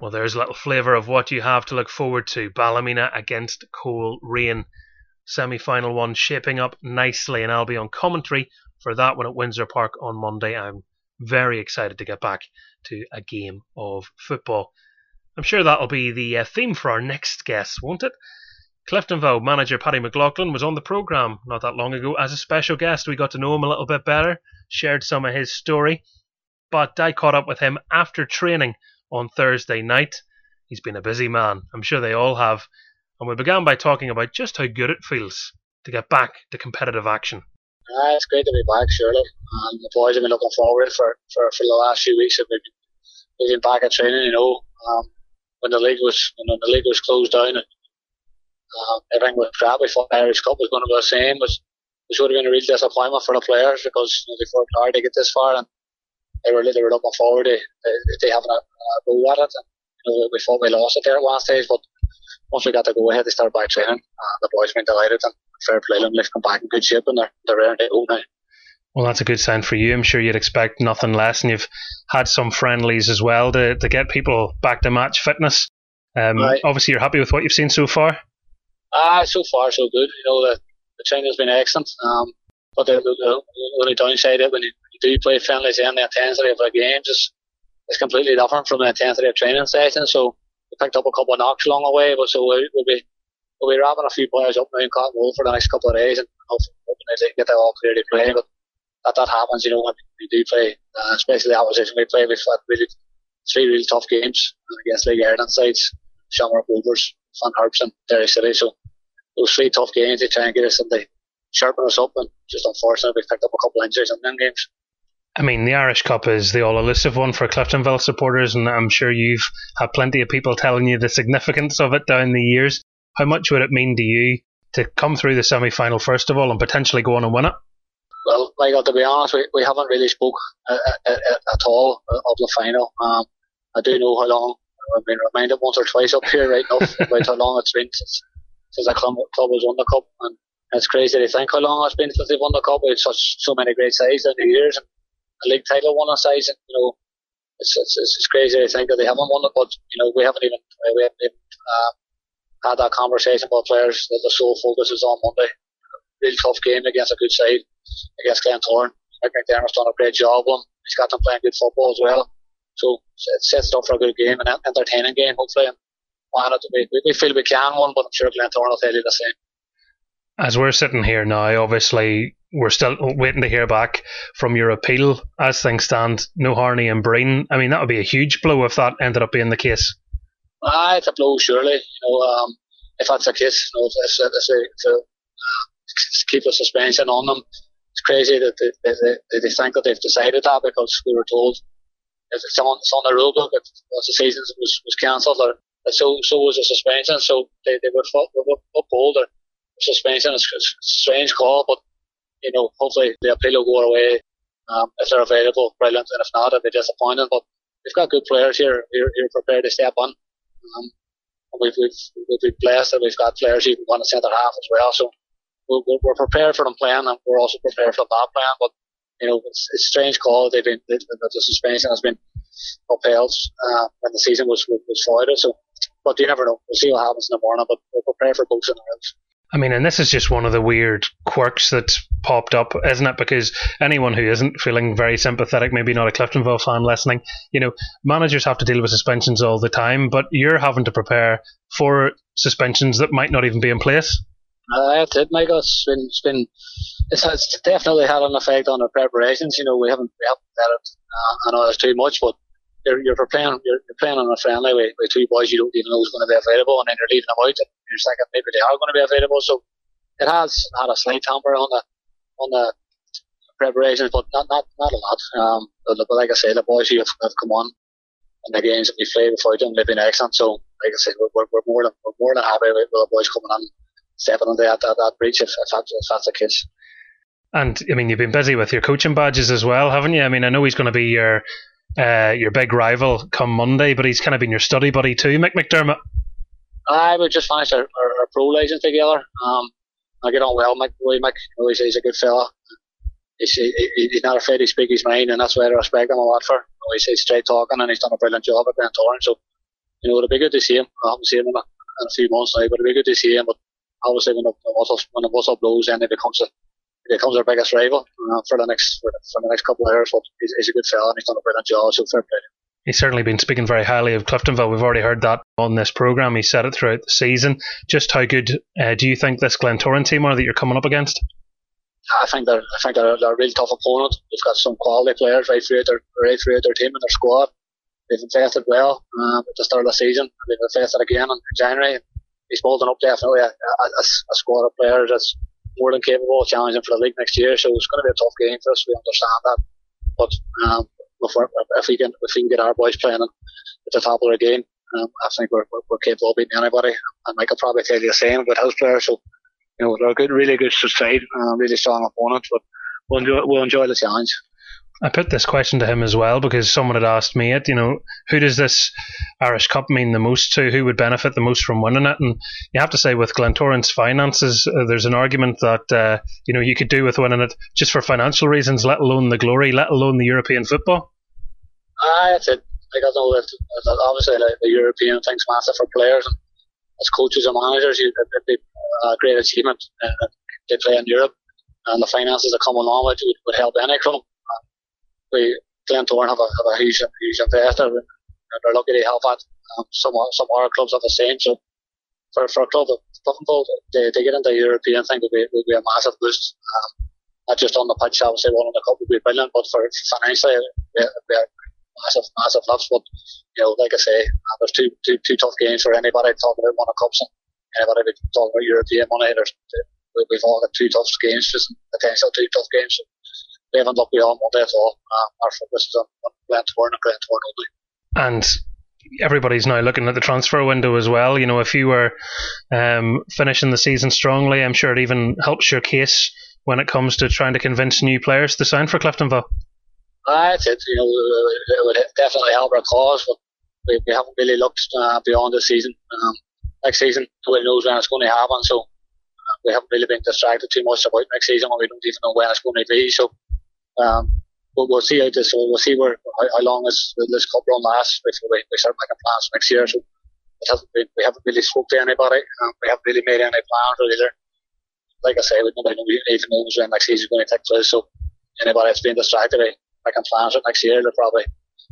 Well, there's a little flavour of what you have to look forward to. Ballymena against Coleraine. Semi final one shaping up nicely, and I'll be on commentary for that one at Windsor Park on Monday. I'm very excited to get back to a game of football. I'm sure that'll be the uh, theme for our next guest, won't it? Cliftonville manager Paddy McLaughlin was on the programme not that long ago as a special guest. We got to know him a little bit better, shared some of his story, but I caught up with him after training on Thursday night. He's been a busy man, I'm sure they all have, and we began by talking about just how good it feels to get back to competitive action. Uh, it's great to be back, surely. Um, the boys have been looking forward for, for, for the last few weeks. We've been, we've been back at training, you know. Um, when the league was when the league was closed down and um, everything was crap, we thought the Irish Cup was going to be the same. Was, it would have been a real disappointment for the players because you know, they worked hard to get this far and they were they were looking forward to they having a, a go at it. And, you know, we thought we lost it there at one stage, but once we got the go ahead, they started back training. Uh, the boys have been delighted and fair play them. They've come back in good shape and they're they're ready to go now. Well, that's a good sign for you. I'm sure you'd expect nothing less, and you've had some friendlies as well to, to get people back to match fitness. Um, right. Obviously, you're happy with what you've seen so far. Ah, uh, so far so good. You know the the training's been excellent. Um, but the, the, the only downside is when you, when you do play friendlies, and the intensity of the games is is completely different from the intensity of training sessions. So we picked up a couple of knocks along the way, but so we, we'll be we'll be wrapping a few players up now in Cotton Wool for the next couple of days, and hopefully they can get that all clear to play. But that that happens, you know, when we do play, uh, especially the opposition we play. We've had really three really tough games against League Ireland sides, Shamrock Rovers, Finn Harps, and Derry City. So those three tough games, they try and get us and they sharpen us up. And just unfortunately, we've picked up a couple of injuries in them games. I mean, the Irish Cup is the all elusive one for Cliftonville supporters, and I'm sure you've had plenty of people telling you the significance of it down the years. How much would it mean to you to come through the semi final, first of all, and potentially go on and win it? Well, Michael, to be honest, we, we haven't really spoke uh, uh, uh at all of the final. Um, I do know how long I've been reminded once or twice up here, right now about how long it's been since since the club, club has won the cup, and it's crazy to think how long it's been since they've won the cup. With such so many great sides in the years, and a league title won a size, and you know, it's, it's it's crazy to think that they haven't won it. But you know, we haven't even we haven't even uh, had that conversation about players. That the sole focus is on Monday. Real tough game against a good side against Glentoran. Mike McDermott's done a great job with them. He's got them playing good football as well. So it sets it up for a good game, an entertaining game, hopefully. And we, we feel we can one, but I'm sure Glen Glentoran will tell you the same. As we're sitting here now, obviously we're still waiting to hear back from your appeal as things stand. No Harney and Breen. I mean, that would be a huge blow if that ended up being the case. Ah, it's a blow, surely. You know, um, if that's the case, you know, if, if, if, if, keep a suspension on them, it's crazy that they, they, they think that they've decided that because we were told it's on, it's on the rule book. If the season was, was cancelled, or so so was the suspension. So they, they were, uphold the suspension. It's, it's a strange call, but you know, hopefully the appeal will go away um, if they're available. Brilliant, and if not, it'll be disappointing. But we've got good players here. We're, we're prepared to step on. Um, we've, we've, we've been blessed that we've got players even on the centre half as well. So we're, we're prepared for them playing, and we're also prepared for them not playing. But you know, it's, it's a strange call. They've been the, the suspension has been upheld uh, when the season was was voided. So, but you never know. We'll see what happens in the morning. But we're prepared for both scenarios. I mean, and this is just one of the weird quirks that's popped up, isn't it? Because anyone who isn't feeling very sympathetic, maybe not a Cliftonville fan listening, you know, managers have to deal with suspensions all the time, but you're having to prepare for suspensions that might not even be in place. Uh, that's it, Michael. It's been, it's been, it's, it's definitely had an effect on our preparations. You know, we haven't, we haven't had it. Uh, it's too much, but you're, you're playing, you're, you're playing on a friendly with, with two boys you don't even know who's going to be available, and then you're leaving them out, and you're thinking maybe they are going to be available. So it has had a slight hamper on the, on the preparations, but not not not a lot. Um, but, but like I say, the boys who have, have come on in the games that we played before them, they've been excellent. So, like I said, we're, we're more than we're more than happy with, with the boys coming on, stepping into that that, that breach if, if, that's, if that's the case. And I mean, you've been busy with your coaching badges as well, haven't you? I mean, I know he's going to be your uh, your big rival come Monday, but he's kind of been your study buddy too, Mick McDermott. I we just finished our, our, our pro license together. Um, I get on well, Mick. Mick, he's, he's a good fella. He's, he, he's not afraid to speak his mind, and that's why I respect him a lot for. Know, he's, straight talking, and he's done a brilliant job at Glentoran. So, you know, it'll be good to see him. I haven't seen him in a, in a few months now, but it'll be good to see him. But obviously, when the, when the whistle blows, then it becomes a, he becomes our biggest rival uh, for the next for the, for the next couple of years. But he's, he's a good fella, and he's done a brilliant job. So fair play he's certainly been speaking very highly of Cliftonville. We've already heard that on this program. He said it throughout the season. Just how good uh, do you think this Glentoran team are that you're coming up against? I think they're I think they're, they're a really tough opponent. They've got some quality players right throughout their right throughout their team and their squad. They've invested well um, at the start of the season. They've invested again in January. He's building up definitely a, a, a squad of players that's more than capable of challenging for the league next year. So it's going to be a tough game for us. We understand that, but um, if, we can if we can get our boys playing at the top of their game, um, I think we're, we're, we're capable of beating anybody. And Mike will probably tell you the same with house players. So you know they're a good, really good side, uh, really strong opponent. But we'll enjoy, we'll enjoy the challenge. I put this question to him as well because someone had asked me it. You know, who does this Irish Cup mean the most to? Who would benefit the most from winning it? And you have to say, with Glentoran's finances, uh, there's an argument that uh, you know you could do with winning it just for financial reasons, let alone the glory, let alone the European football. Ah, that's it. Like I know that, that obviously like, the European thing's massive for players and as coaches and managers, you, it'd be a great achievement. Uh, they play in Europe, and the finances that come along with it would help any club we Glentoran have a have a huge huge investor and they're lucky to have that. Um, some some other clubs have the same. So for, for a club of Cliftonville, they, they get into the European thing would be, would be a massive boost. Um, not just on the pitch, obviously one on the cup would be brilliant, but for financially it would be a massive, massive loss. But you know, like I say, uh, there's two, two, two tough games for anybody talking about one of cups and anybody talking about European money. There's, we've all got two tough games, just potential two tough games. So we haven't looked beyond Monday at all. Um, our focus is on, on Glentoran and Glentoran only. And everybody's now looking at the transfer window as well. You know, if you were um, finishing the season strongly, I'm sure it even helps your case when it comes to trying to convince new players to sign for Cliftonville. That's it. You know, it would definitely help our cause, but we, we haven't really looked uh, beyond the season. Um, next season, nobody knows when it's going to happen, so uh, we haven't really been distracted too much about next season when we don't even know when it's going to be. So um, but we'll see how this. We'll see where how, how long this this cup run lasts before we, we start making plans next year. So it hasn't been, we haven't really spoke to anybody. Um, we haven't really made any plans either. Like I say, we nobody even knows when next season is going to take place. So anybody that's been distracted making plans for next year, they're probably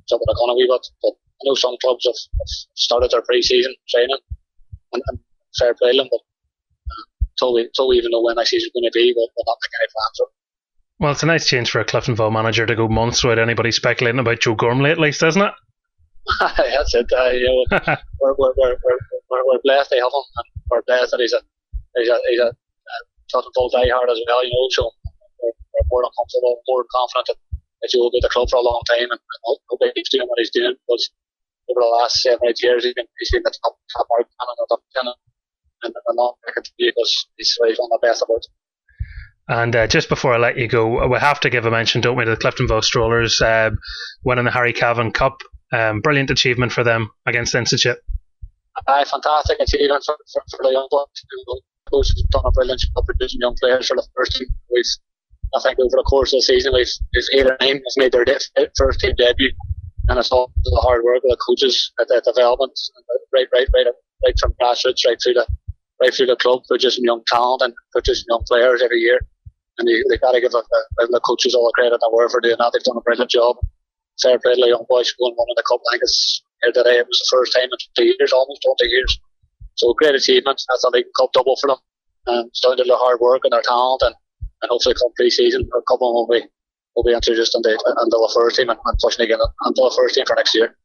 jumping the gun a wee bit. But I know some clubs have, have started their pre-season training and, and fair play them, but uh, until we until we even know when next season is going to be, we'll, we'll not make any plans for. Well, it's a nice change for a Cliftonville manager to go months without anybody speculating about Joe Gormley, at least, isn't it? That's it. Uh, you know, we're, we're, we're, we're, we're blessed to have him, and we're blessed that he's a he's a he's a uh, Cliftonville diehard as well. You know, so we're, we're more than comfortable, more confident that, that Joe will be the club for a long time, and, and hope he keeps doing what he's doing because over the last seven eight years he's been he's been the top top out and the top ten, and, and, and not because he's, he's one of the best about. It. And uh, just before I let you go, we have to give a mention, don't we, to the Cliftonville Strollers uh, winning the Harry Cavan Cup. Um, brilliant achievement for them against Institute. Uh, fantastic achievement for, for, for the young boys. Coach done a brilliant job producing young players for the first team. We've, I think over the course of the season, we've, we've eight or nine have made their de- first team debut. And it's all the hard work of the coaches at the development, right, right, right, right from grassroots right through the right through the club, producing young talent and producing young players every year and they, they got to give a, the coaches all the credit and were for doing that. They've done a brilliant job. Fair play to the young boys going one in the cup. I think it's here today. It was the first time in 20 years, almost 20 years. So great achievement. That's a League Cup double for them. And it's down to their hard work and their talent, and, and hopefully come pre-season, a couple of them will be will be introduced into, into the first team and, and pushing again into the first team for next year.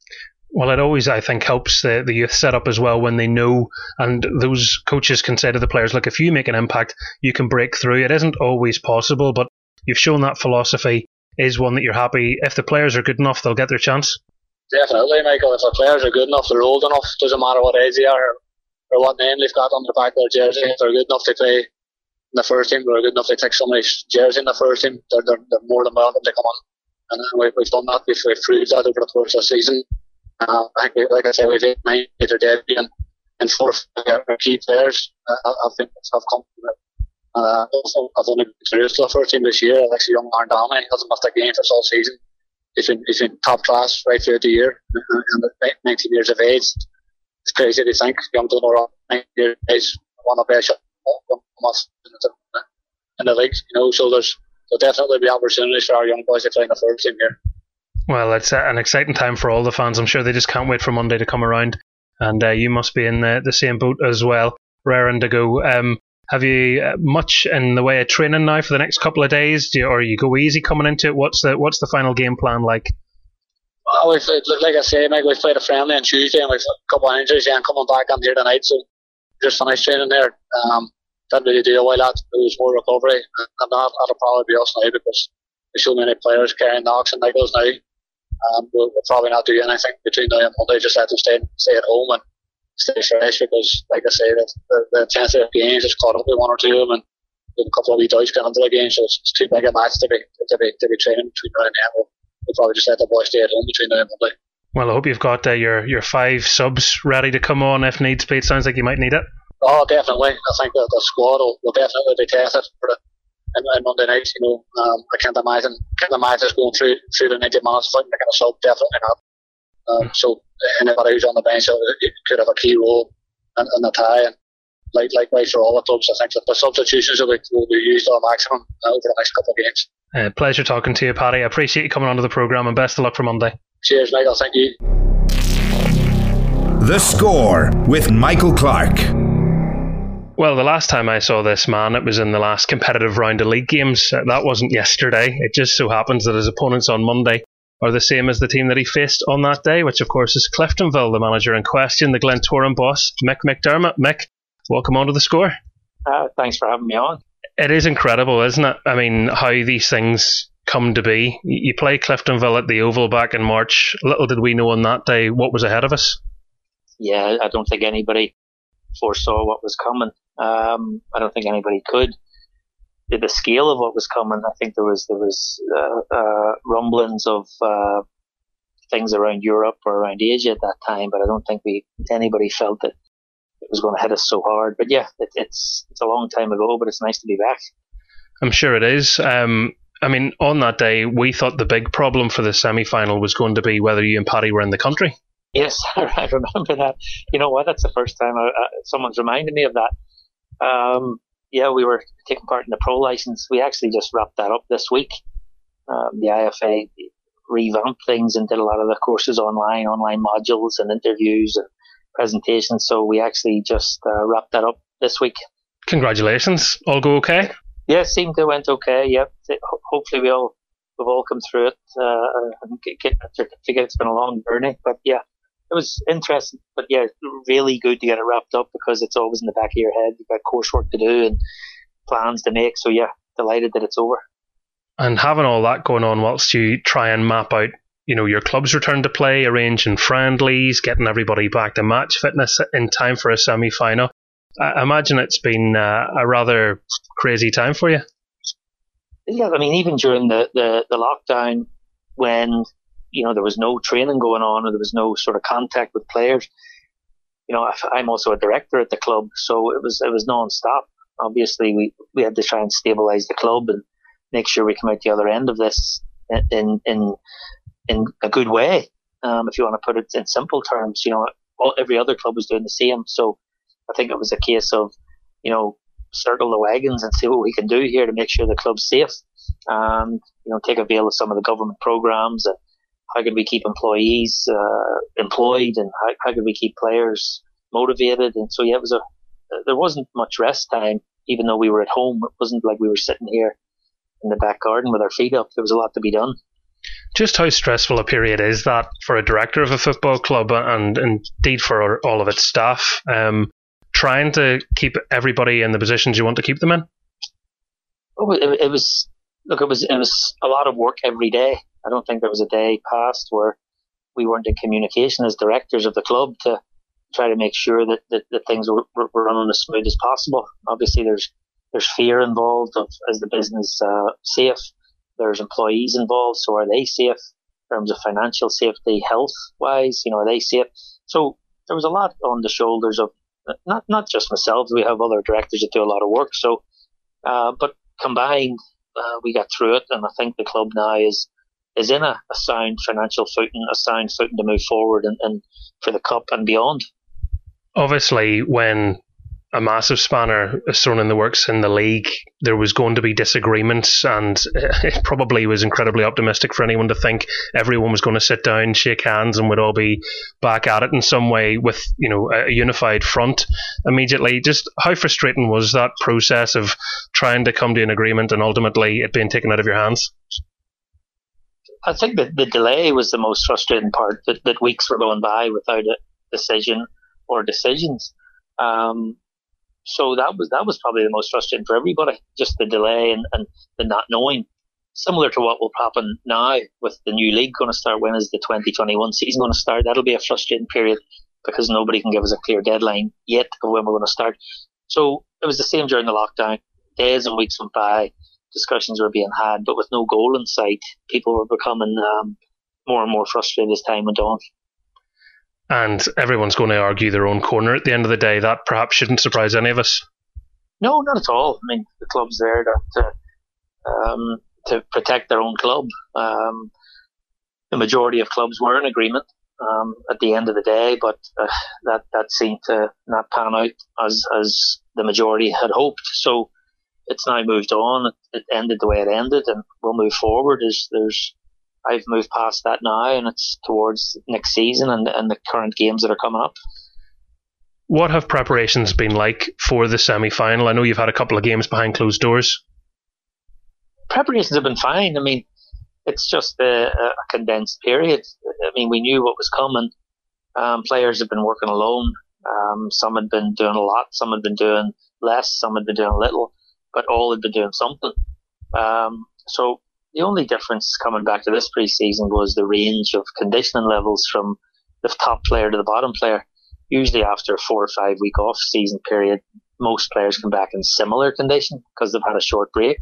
Well, it always, I think, helps the, the youth set up as well when they know, and those coaches can say to the players, look, if you make an impact, you can break through. It isn't always possible, but You've shown that philosophy is one that you're happy. If the players are good enough, they'll get their chance. Definitely, Michael. If the players are good enough, they're old enough. Doesn't matter what age they are or what name they've got on the back of their jersey. If they're good enough to play in the first team, they're good enough to take somebody's jersey in the first team. They're, they're, they're more than welcome to come on. And uh, we, we've done that. We've, we've proved that over the course of the season. Uh, like I said, we've made their debut and, and four of our key players, uh, I think, have come. Uh, also, I've only introduced to the first team this year. Alexi Young Donnelly hasn't missed a game for all season. He's been, he's been top class right throughout the year. And at 19 years of age, it's crazy to think young Donor 19 years of age, one of the best in the league, you know. So there's there'll definitely be opportunities for our young boys to play in the first team here. Well, it's uh, an exciting time for all the fans. I'm sure they just can't wait for Monday to come around, and uh, you must be in the, the same boat as well, raring to go. Um, have you uh, much in the way of training now for the next couple of days, Do you, or you go easy coming into it? What's the what's the final game plan like? Well, we've, like I say, Mike, we played a friendly on Tuesday, and we've a couple of injuries, and coming back on here tonight, so just finished training there. Um, didn't really do a while that. It was more recovery, and that, that'll probably be us now because there's so many players carrying knocks and niggles now. Um, we'll, we'll, probably not do anything between now and Monday. Just have to stay stay at home and stay fresh because, like I say, that the, the intensity of games has caught up with one or two of them, and a couple of wee doubts getting into the game, so it's, it's too big a match to be to be to be training between now and then. We'll, we'll probably just let the boys stay at home between now and Monday. Well, I hope you've got uh, your your five subs ready to come on if needs be. It sounds like you might need it. Oh, definitely. I think the, the squad will, will definitely be tested for the and, and Monday night. You know, um, I can't imagine can't imagine us going through through the 90 minutes fighting the kind of sub. Definitely not. Um, mm. So anybody who's on the bench could have a key role in, in the tie. And like likewise for all the clubs, I think that the substitutions will be, will be used to a maximum uh, over the next couple of games. Uh, pleasure talking to you, Paddy. I appreciate you coming onto the programme and best of luck for Monday. Cheers, Michael. Thank you. The Score with Michael Clarke. Well, the last time I saw this man, it was in the last competitive round of league games. Uh, that wasn't yesterday. It just so happens that his opponents on Monday are the same as the team that he faced on that day, which of course is Cliftonville, the manager in question, the Glentoran boss, Mick McDermott. Mick, welcome onto the score. Uh, thanks for having me on. It is incredible, isn't it? I mean, how these things come to be. You play Cliftonville at the Oval back in March. Little did we know on that day what was ahead of us. Yeah, I don't think anybody foresaw what was coming. Um, I don't think anybody could the scale of what was coming. I think there was there was uh, uh, rumblings of uh, things around Europe or around Asia at that time, but I don't think we anybody felt that it was going to hit us so hard. But yeah, it, it's it's a long time ago, but it's nice to be back. I'm sure it is. Um, I mean, on that day, we thought the big problem for the semi final was going to be whether you and Paddy were in the country. Yes, I remember that. You know what? That's the first time I, uh, someone's reminded me of that. Um, yeah, we were taking part in the pro license. We actually just wrapped that up this week. Um, the IFA revamped things and did a lot of the courses online, online modules and interviews and presentations. So we actually just uh, wrapped that up this week. Congratulations! All go okay? Yeah, seemed to went okay. Yep. Hopefully we all we've all come through it uh, and get, get a certificate. It's been a long journey, but yeah, it was interesting, but yeah, really good to get it wrapped up because it's always in the back of your head. You've got coursework to do and plans to make. So yeah, delighted that it's over. And having all that going on whilst you try and map out, you know, your club's return to play, arranging friendlies, getting everybody back to match fitness in time for a semi final. I imagine it's been uh, a rather crazy time for you. Yeah, I mean, even during the, the, the lockdown, when you know, there was no training going on or there was no sort of contact with players. You know, I'm also a director at the club, so it was, it was non-stop. Obviously, we, we had to try and stabilize the club and make sure we come out the other end of this in, in, in a good way. Um, if you want to put it in simple terms, you know, all, every other club was doing the same. So I think it was a case of, you know, circle the wagons and see what we can do here to make sure the club's safe and, you know, take avail of some of the government programs and how could we keep employees uh, employed and how, how could we keep players motivated? And so yeah it was a there wasn't much rest time even though we were at home. It wasn't like we were sitting here in the back garden with our feet up. There was a lot to be done. Just how stressful a period is that for a director of a football club and indeed for all of its staff um, trying to keep everybody in the positions you want to keep them in? Oh, it, it was look, it was it was a lot of work every day. I don't think there was a day passed where we weren't in communication as directors of the club to try to make sure that, that, that things were, were running as smooth as possible. Obviously, there's there's fear involved of is the business uh, safe. There's employees involved, so are they safe in terms of financial safety, health wise? You know, are they safe? So there was a lot on the shoulders of not not just myself. We have other directors that do a lot of work. So, uh, but combined, uh, we got through it, and I think the club now is is in a, a sound financial footing, a sound footing to move forward and, and for the cup and beyond. Obviously, when a massive spanner is thrown in the works in the league. There was going to be disagreements, and it probably was incredibly optimistic for anyone to think everyone was going to sit down, shake hands, and would all be back at it in some way with you know a unified front immediately. Just how frustrating was that process of trying to come to an agreement and ultimately it being taken out of your hands? I think that the delay was the most frustrating part. That, that weeks were going by without a decision or decisions. Um, so that was that was probably the most frustrating for everybody, just the delay and, and the not knowing. Similar to what will happen now with the new league going to start. When is the 2021 season going to start? That'll be a frustrating period because nobody can give us a clear deadline yet of when we're going to start. So it was the same during the lockdown. Days and weeks went by, discussions were being had, but with no goal in sight, people were becoming um, more and more frustrated as time went on and everyone's going to argue their own corner at the end of the day. That perhaps shouldn't surprise any of us. No, not at all. I mean, the club's there to to, um, to protect their own club. Um, the majority of clubs were in agreement um, at the end of the day, but uh, that that seemed to not pan out as as the majority had hoped. So it's now moved on. It, it ended the way it ended, and we'll move forward. Is there's I've moved past that now, and it's towards next season and, and the current games that are coming up. What have preparations been like for the semi final? I know you've had a couple of games behind closed doors. Preparations have been fine. I mean, it's just a, a condensed period. I mean, we knew what was coming. Um, players have been working alone. Um, some had been doing a lot, some had been doing less, some had been doing little, but all had been doing something. Um, so the only difference coming back to this preseason was the range of conditioning levels from the top player to the bottom player. Usually after a four or five week off season period, most players come back in similar condition because they've had a short break.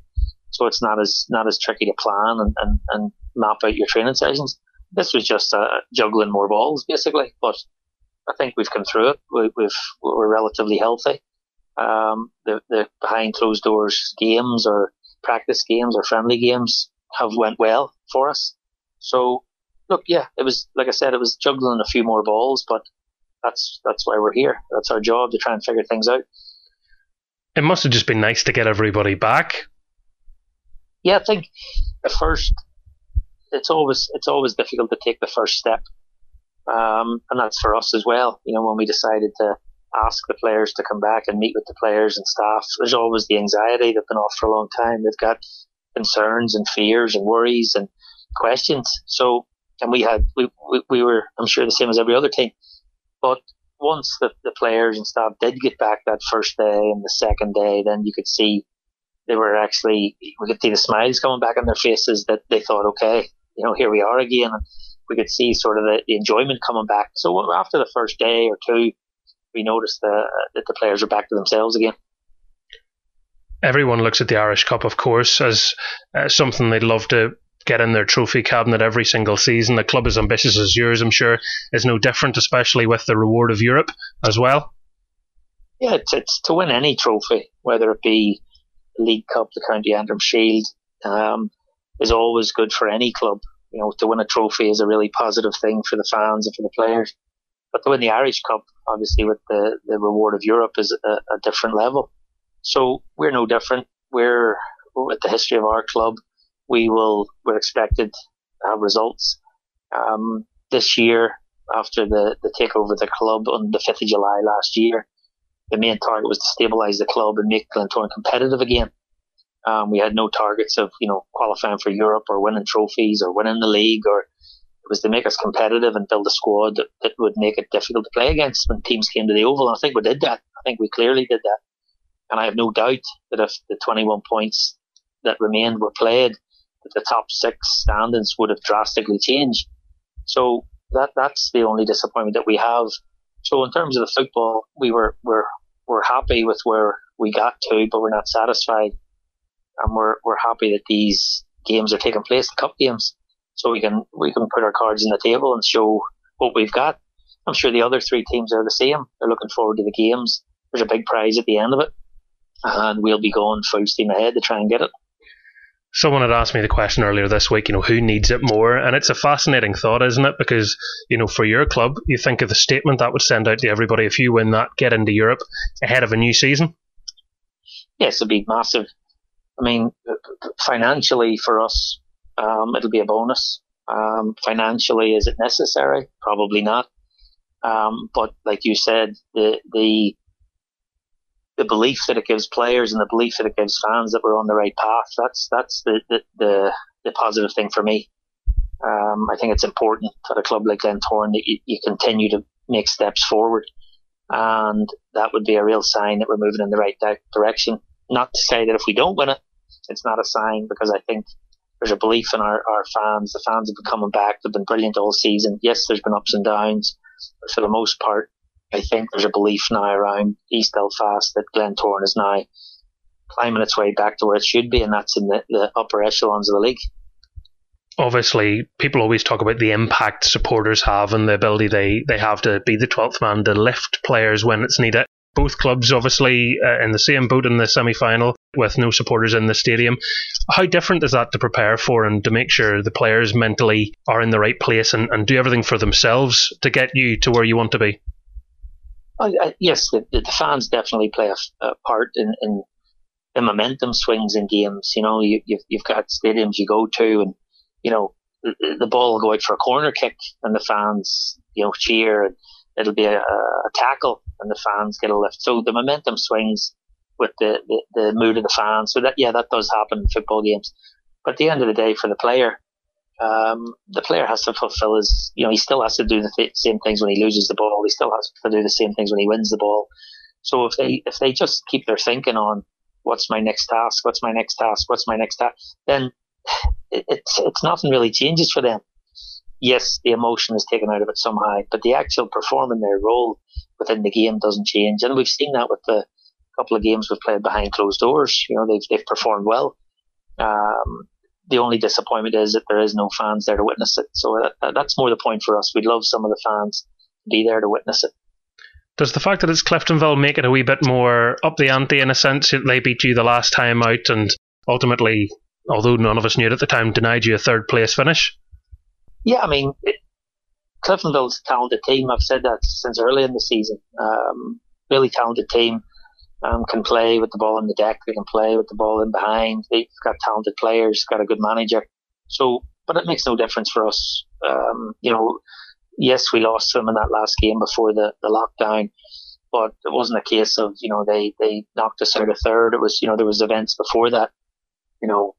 So it's not as not as tricky to plan and, and, and map out your training sessions. This was just uh, juggling more balls basically, but I think we've come through it. We, have we're relatively healthy. Um, the, the behind closed doors games or practice games or friendly games have went well for us. So look, yeah, it was like I said, it was juggling a few more balls, but that's that's why we're here. That's our job to try and figure things out. It must have just been nice to get everybody back. Yeah, I think the first it's always it's always difficult to take the first step, um, and that's for us as well. You know, when we decided to ask the players to come back and meet with the players and staff, there's always the anxiety. They've been off for a long time. They've got concerns and fears and worries and questions. So, and we had, we, we, we were, I'm sure, the same as every other team. But once the, the players and staff did get back that first day and the second day, then you could see they were actually, we could see the smiles coming back on their faces that they thought, okay, you know, here we are again. And we could see sort of the, the enjoyment coming back. So after the first day or two, we noticed the, that the players are back to themselves again everyone looks at the Irish Cup, of course, as uh, something they'd love to get in their trophy cabinet every single season. A club as ambitious as yours, I'm sure, is no different, especially with the reward of Europe as well. Yeah, it's, it's to win any trophy, whether it be the League Cup, the County Antrim Shield, um, is always good for any club. You know, to win a trophy is a really positive thing for the fans and for the players. But to win the Irish Cup, obviously, with the, the reward of Europe, is a, a different level. So we're no different. We're with the history of our club. We will we're expected to have results. Um, this year, after the, the takeover of the club on the 5th of July last year, the main target was to stabilise the club and make Glentoran competitive again. Um, we had no targets of, you know, qualifying for Europe or winning trophies or winning the league or it was to make us competitive and build a squad that, that would make it difficult to play against when teams came to the Oval. And I think we did that. I think we clearly did that. And I have no doubt that if the 21 points that remained were played, that the top six standings would have drastically changed. So that that's the only disappointment that we have. So in terms of the football, we were we're we're happy with where we got to, but we're not satisfied, and we're we're happy that these games are taking place, the cup games, so we can we can put our cards on the table and show what we've got. I'm sure the other three teams are the same. They're looking forward to the games. There's a big prize at the end of it, and we'll be going full steam ahead to try and get it. Someone had asked me the question earlier this week, you know, who needs it more? And it's a fascinating thought, isn't it? Because, you know, for your club, you think of the statement that would send out to everybody if you win that, get into Europe ahead of a new season. Yes, it'd be massive. I mean, financially for us, um, it'll be a bonus. Um, financially, is it necessary? Probably not. Um, but like you said, the the the belief that it gives players and the belief that it gives fans that we're on the right path. That's that's the the, the, the positive thing for me. Um, I think it's important at a club like Glentoran that you, you continue to make steps forward, and that would be a real sign that we're moving in the right di- direction. Not to say that if we don't win it, it's not a sign because I think there's a belief in our, our fans. The fans have been coming back. They've been brilliant all season. Yes, there's been ups and downs, but for the most part, I think there's a belief now around East Belfast that Glentoran is now climbing its way back to where it should be, and that's in the, the upper echelons of the league. Obviously, people always talk about the impact supporters have and the ability they, they have to be the 12th man to lift players when it's needed. Both clubs, obviously, uh, in the same boat in the semi final with no supporters in the stadium. How different is that to prepare for and to make sure the players mentally are in the right place and, and do everything for themselves to get you to where you want to be? Uh, yes, the, the, fans definitely play a, a part in, in, the momentum swings in games. You know, you, you've, you've got stadiums you go to, and you know the, the ball will go out for a corner kick, and the fans you know cheer, and it'll be a, a tackle, and the fans get a lift. So the momentum swings with the, the, the mood of the fans. So that yeah, that does happen in football games. But at the end of the day, for the player, um, the player has to fulfill his, you know, he still has to do the th- same things when he loses the ball. He still has to do the same things when he wins the ball. So if they, if they just keep their thinking on what's my next task, what's my next task, what's my next task, then it, it's, it's nothing really changes for them. Yes, the emotion is taken out of it somehow, but the actual performing their role within the game doesn't change. And we've seen that with the couple of games we've played behind closed doors. You know, they've, they've performed well. Um, the only disappointment is that there is no fans there to witness it. So that, that's more the point for us. We'd love some of the fans to be there to witness it. Does the fact that it's Cliftonville make it a wee bit more up the ante in a sense? They beat you the last time out and ultimately, although none of us knew it at the time, denied you a third place finish? Yeah, I mean, it, Cliftonville's a talented team. I've said that since early in the season. Um, really talented team um, can play with the ball in the deck. They can play with the ball in behind. They've got talented players, got a good manager. So, but it makes no difference for us. Um, you know, yes, we lost them in that last game before the, the lockdown, but it wasn't a case of, you know, they, they knocked us out a third. It was, you know, there was events before that, you know,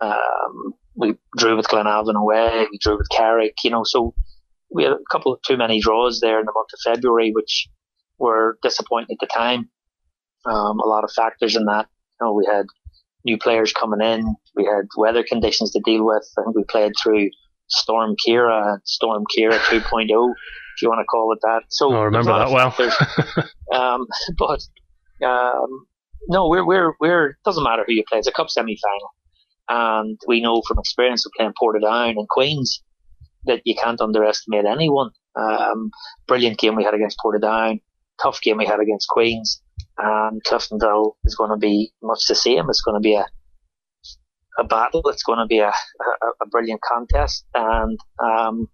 um, we drew with Glenavon away, we drew with Carrick, you know, so we had a couple of too many draws there in the month of February, which were disappointing at the time. Um, a lot of factors in that. You know, we had new players coming in. We had weather conditions to deal with. I think we played through Storm Ciara, Storm Ciara 2.0, if you want to call it that. So I remember that well. um, but um, no, we're we're we're. It doesn't matter who you play. It's a cup semi final, and we know from experience of playing Portadown and Queens that you can't underestimate anyone. Um, brilliant game we had against Portadown. Tough game we had against Queens and Cliftonville is going to be much the same. It's going to be a a battle. It's going to be a, a, a brilliant contest, and um,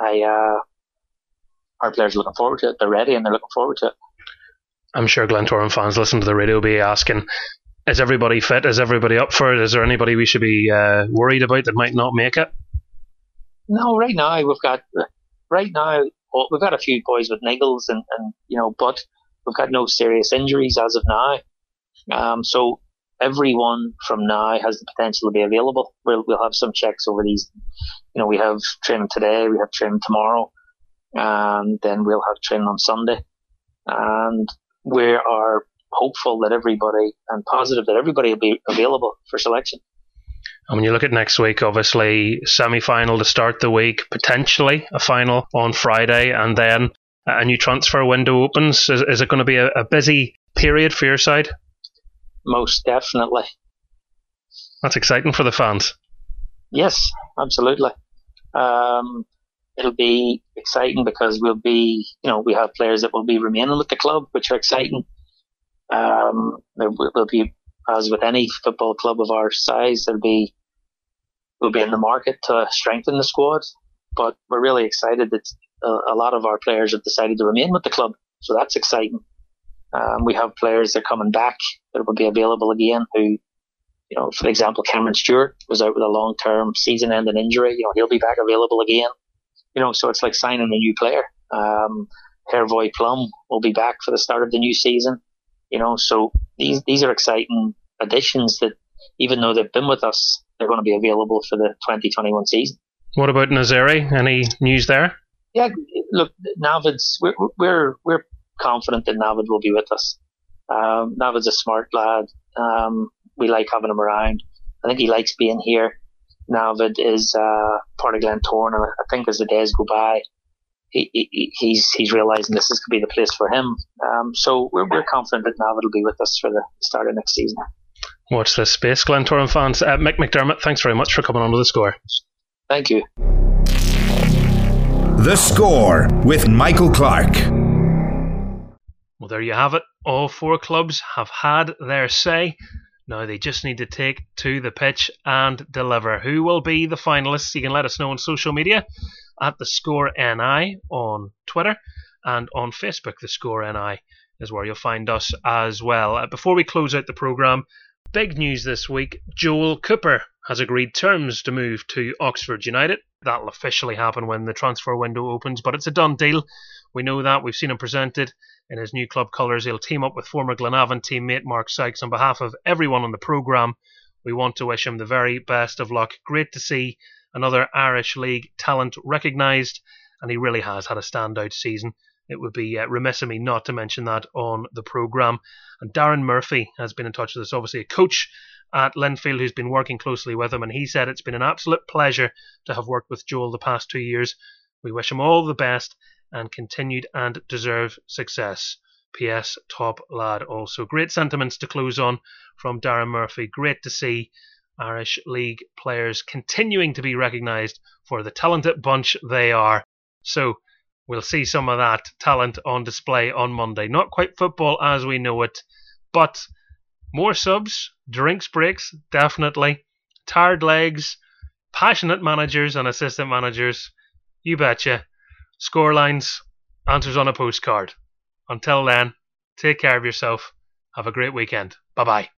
I uh, our players are looking forward to it. They're ready and they're looking forward to it. I'm sure Glentoran fans listen to the radio will be asking, "Is everybody fit? Is everybody up for it? Is there anybody we should be uh, worried about that might not make it?" No, right now we've got right now we've got a few boys with niggles and, and you know, but We've got no serious injuries as of now. Um, so everyone from now has the potential to be available. We'll, we'll have some checks over these. You know, we have training today, we have training tomorrow, and then we'll have training on Sunday. And we are hopeful that everybody and positive that everybody will be available for selection. And when you look at next week, obviously semi final to start the week, potentially a final on Friday, and then a new transfer window opens. Is, is it going to be a, a busy period for your side? Most definitely. That's exciting for the fans. Yes, absolutely. Um, it'll be exciting because we'll be, you know, we have players that will be remaining with the club, which are exciting. Um, there will be, as with any football club of our size, there'll be, we'll be in the market to strengthen the squad. But we're really excited that a, a lot of our players have decided to remain with the club, so that's exciting. Um, we have players that are coming back that will be available again who, you know, for example, Cameron Stewart was out with a long term season ending injury. You know, he'll be back available again. You know, so it's like signing a new player. Um, Hrvoje Plum will be back for the start of the new season. You know, so these, these are exciting additions that even though they've been with us, they're going to be available for the 2021 season. What about Nasseri? Any news there? Yeah, look, Navid's, we're, we're, we're confident that Navid will be with us. Um, Navid's a smart lad. Um, we like having him around. I think he likes being here. Navid is uh, part of Glentoran, and I think as the days go by, he, he, he's he's realizing this is going to be the place for him. Um, so we're, we're confident that Navid will be with us for the start of next season. Watch this space, Glentoran fans. Uh, Mick McDermott, thanks very much for coming on to the score. Thank you. The Score with Michael Clarke. Well, there you have it. All four clubs have had their say. Now they just need to take to the pitch and deliver. Who will be the finalists? You can let us know on social media at the Score NI on Twitter and on Facebook. The Score NI is where you'll find us as well. Uh, before we close out the programme, big news this week Joel Cooper has agreed terms to move to Oxford United. That'll officially happen when the transfer window opens, but it's a done deal. We know that. We've seen him presented in his new club colours. He'll team up with former Glenavon teammate Mark Sykes. On behalf of everyone on the programme, we want to wish him the very best of luck. Great to see another Irish League talent recognised, and he really has had a standout season. It would be uh, remiss of me not to mention that on the programme. And Darren Murphy has been in touch with us, obviously a coach at Linfield who's been working closely with him, and he said it's been an absolute pleasure to have worked with Joel the past two years. We wish him all the best and continued and deserved success. P.S. Top lad also. Great sentiments to close on from Darren Murphy. Great to see Irish League players continuing to be recognised for the talented bunch they are. So we'll see some of that talent on display on Monday. Not quite football as we know it, but more subs, drinks breaks, definitely. Tired legs, passionate managers and assistant managers. You betcha. score lines, answers on a postcard. Until then, take care of yourself. Have a great weekend. Bye bye.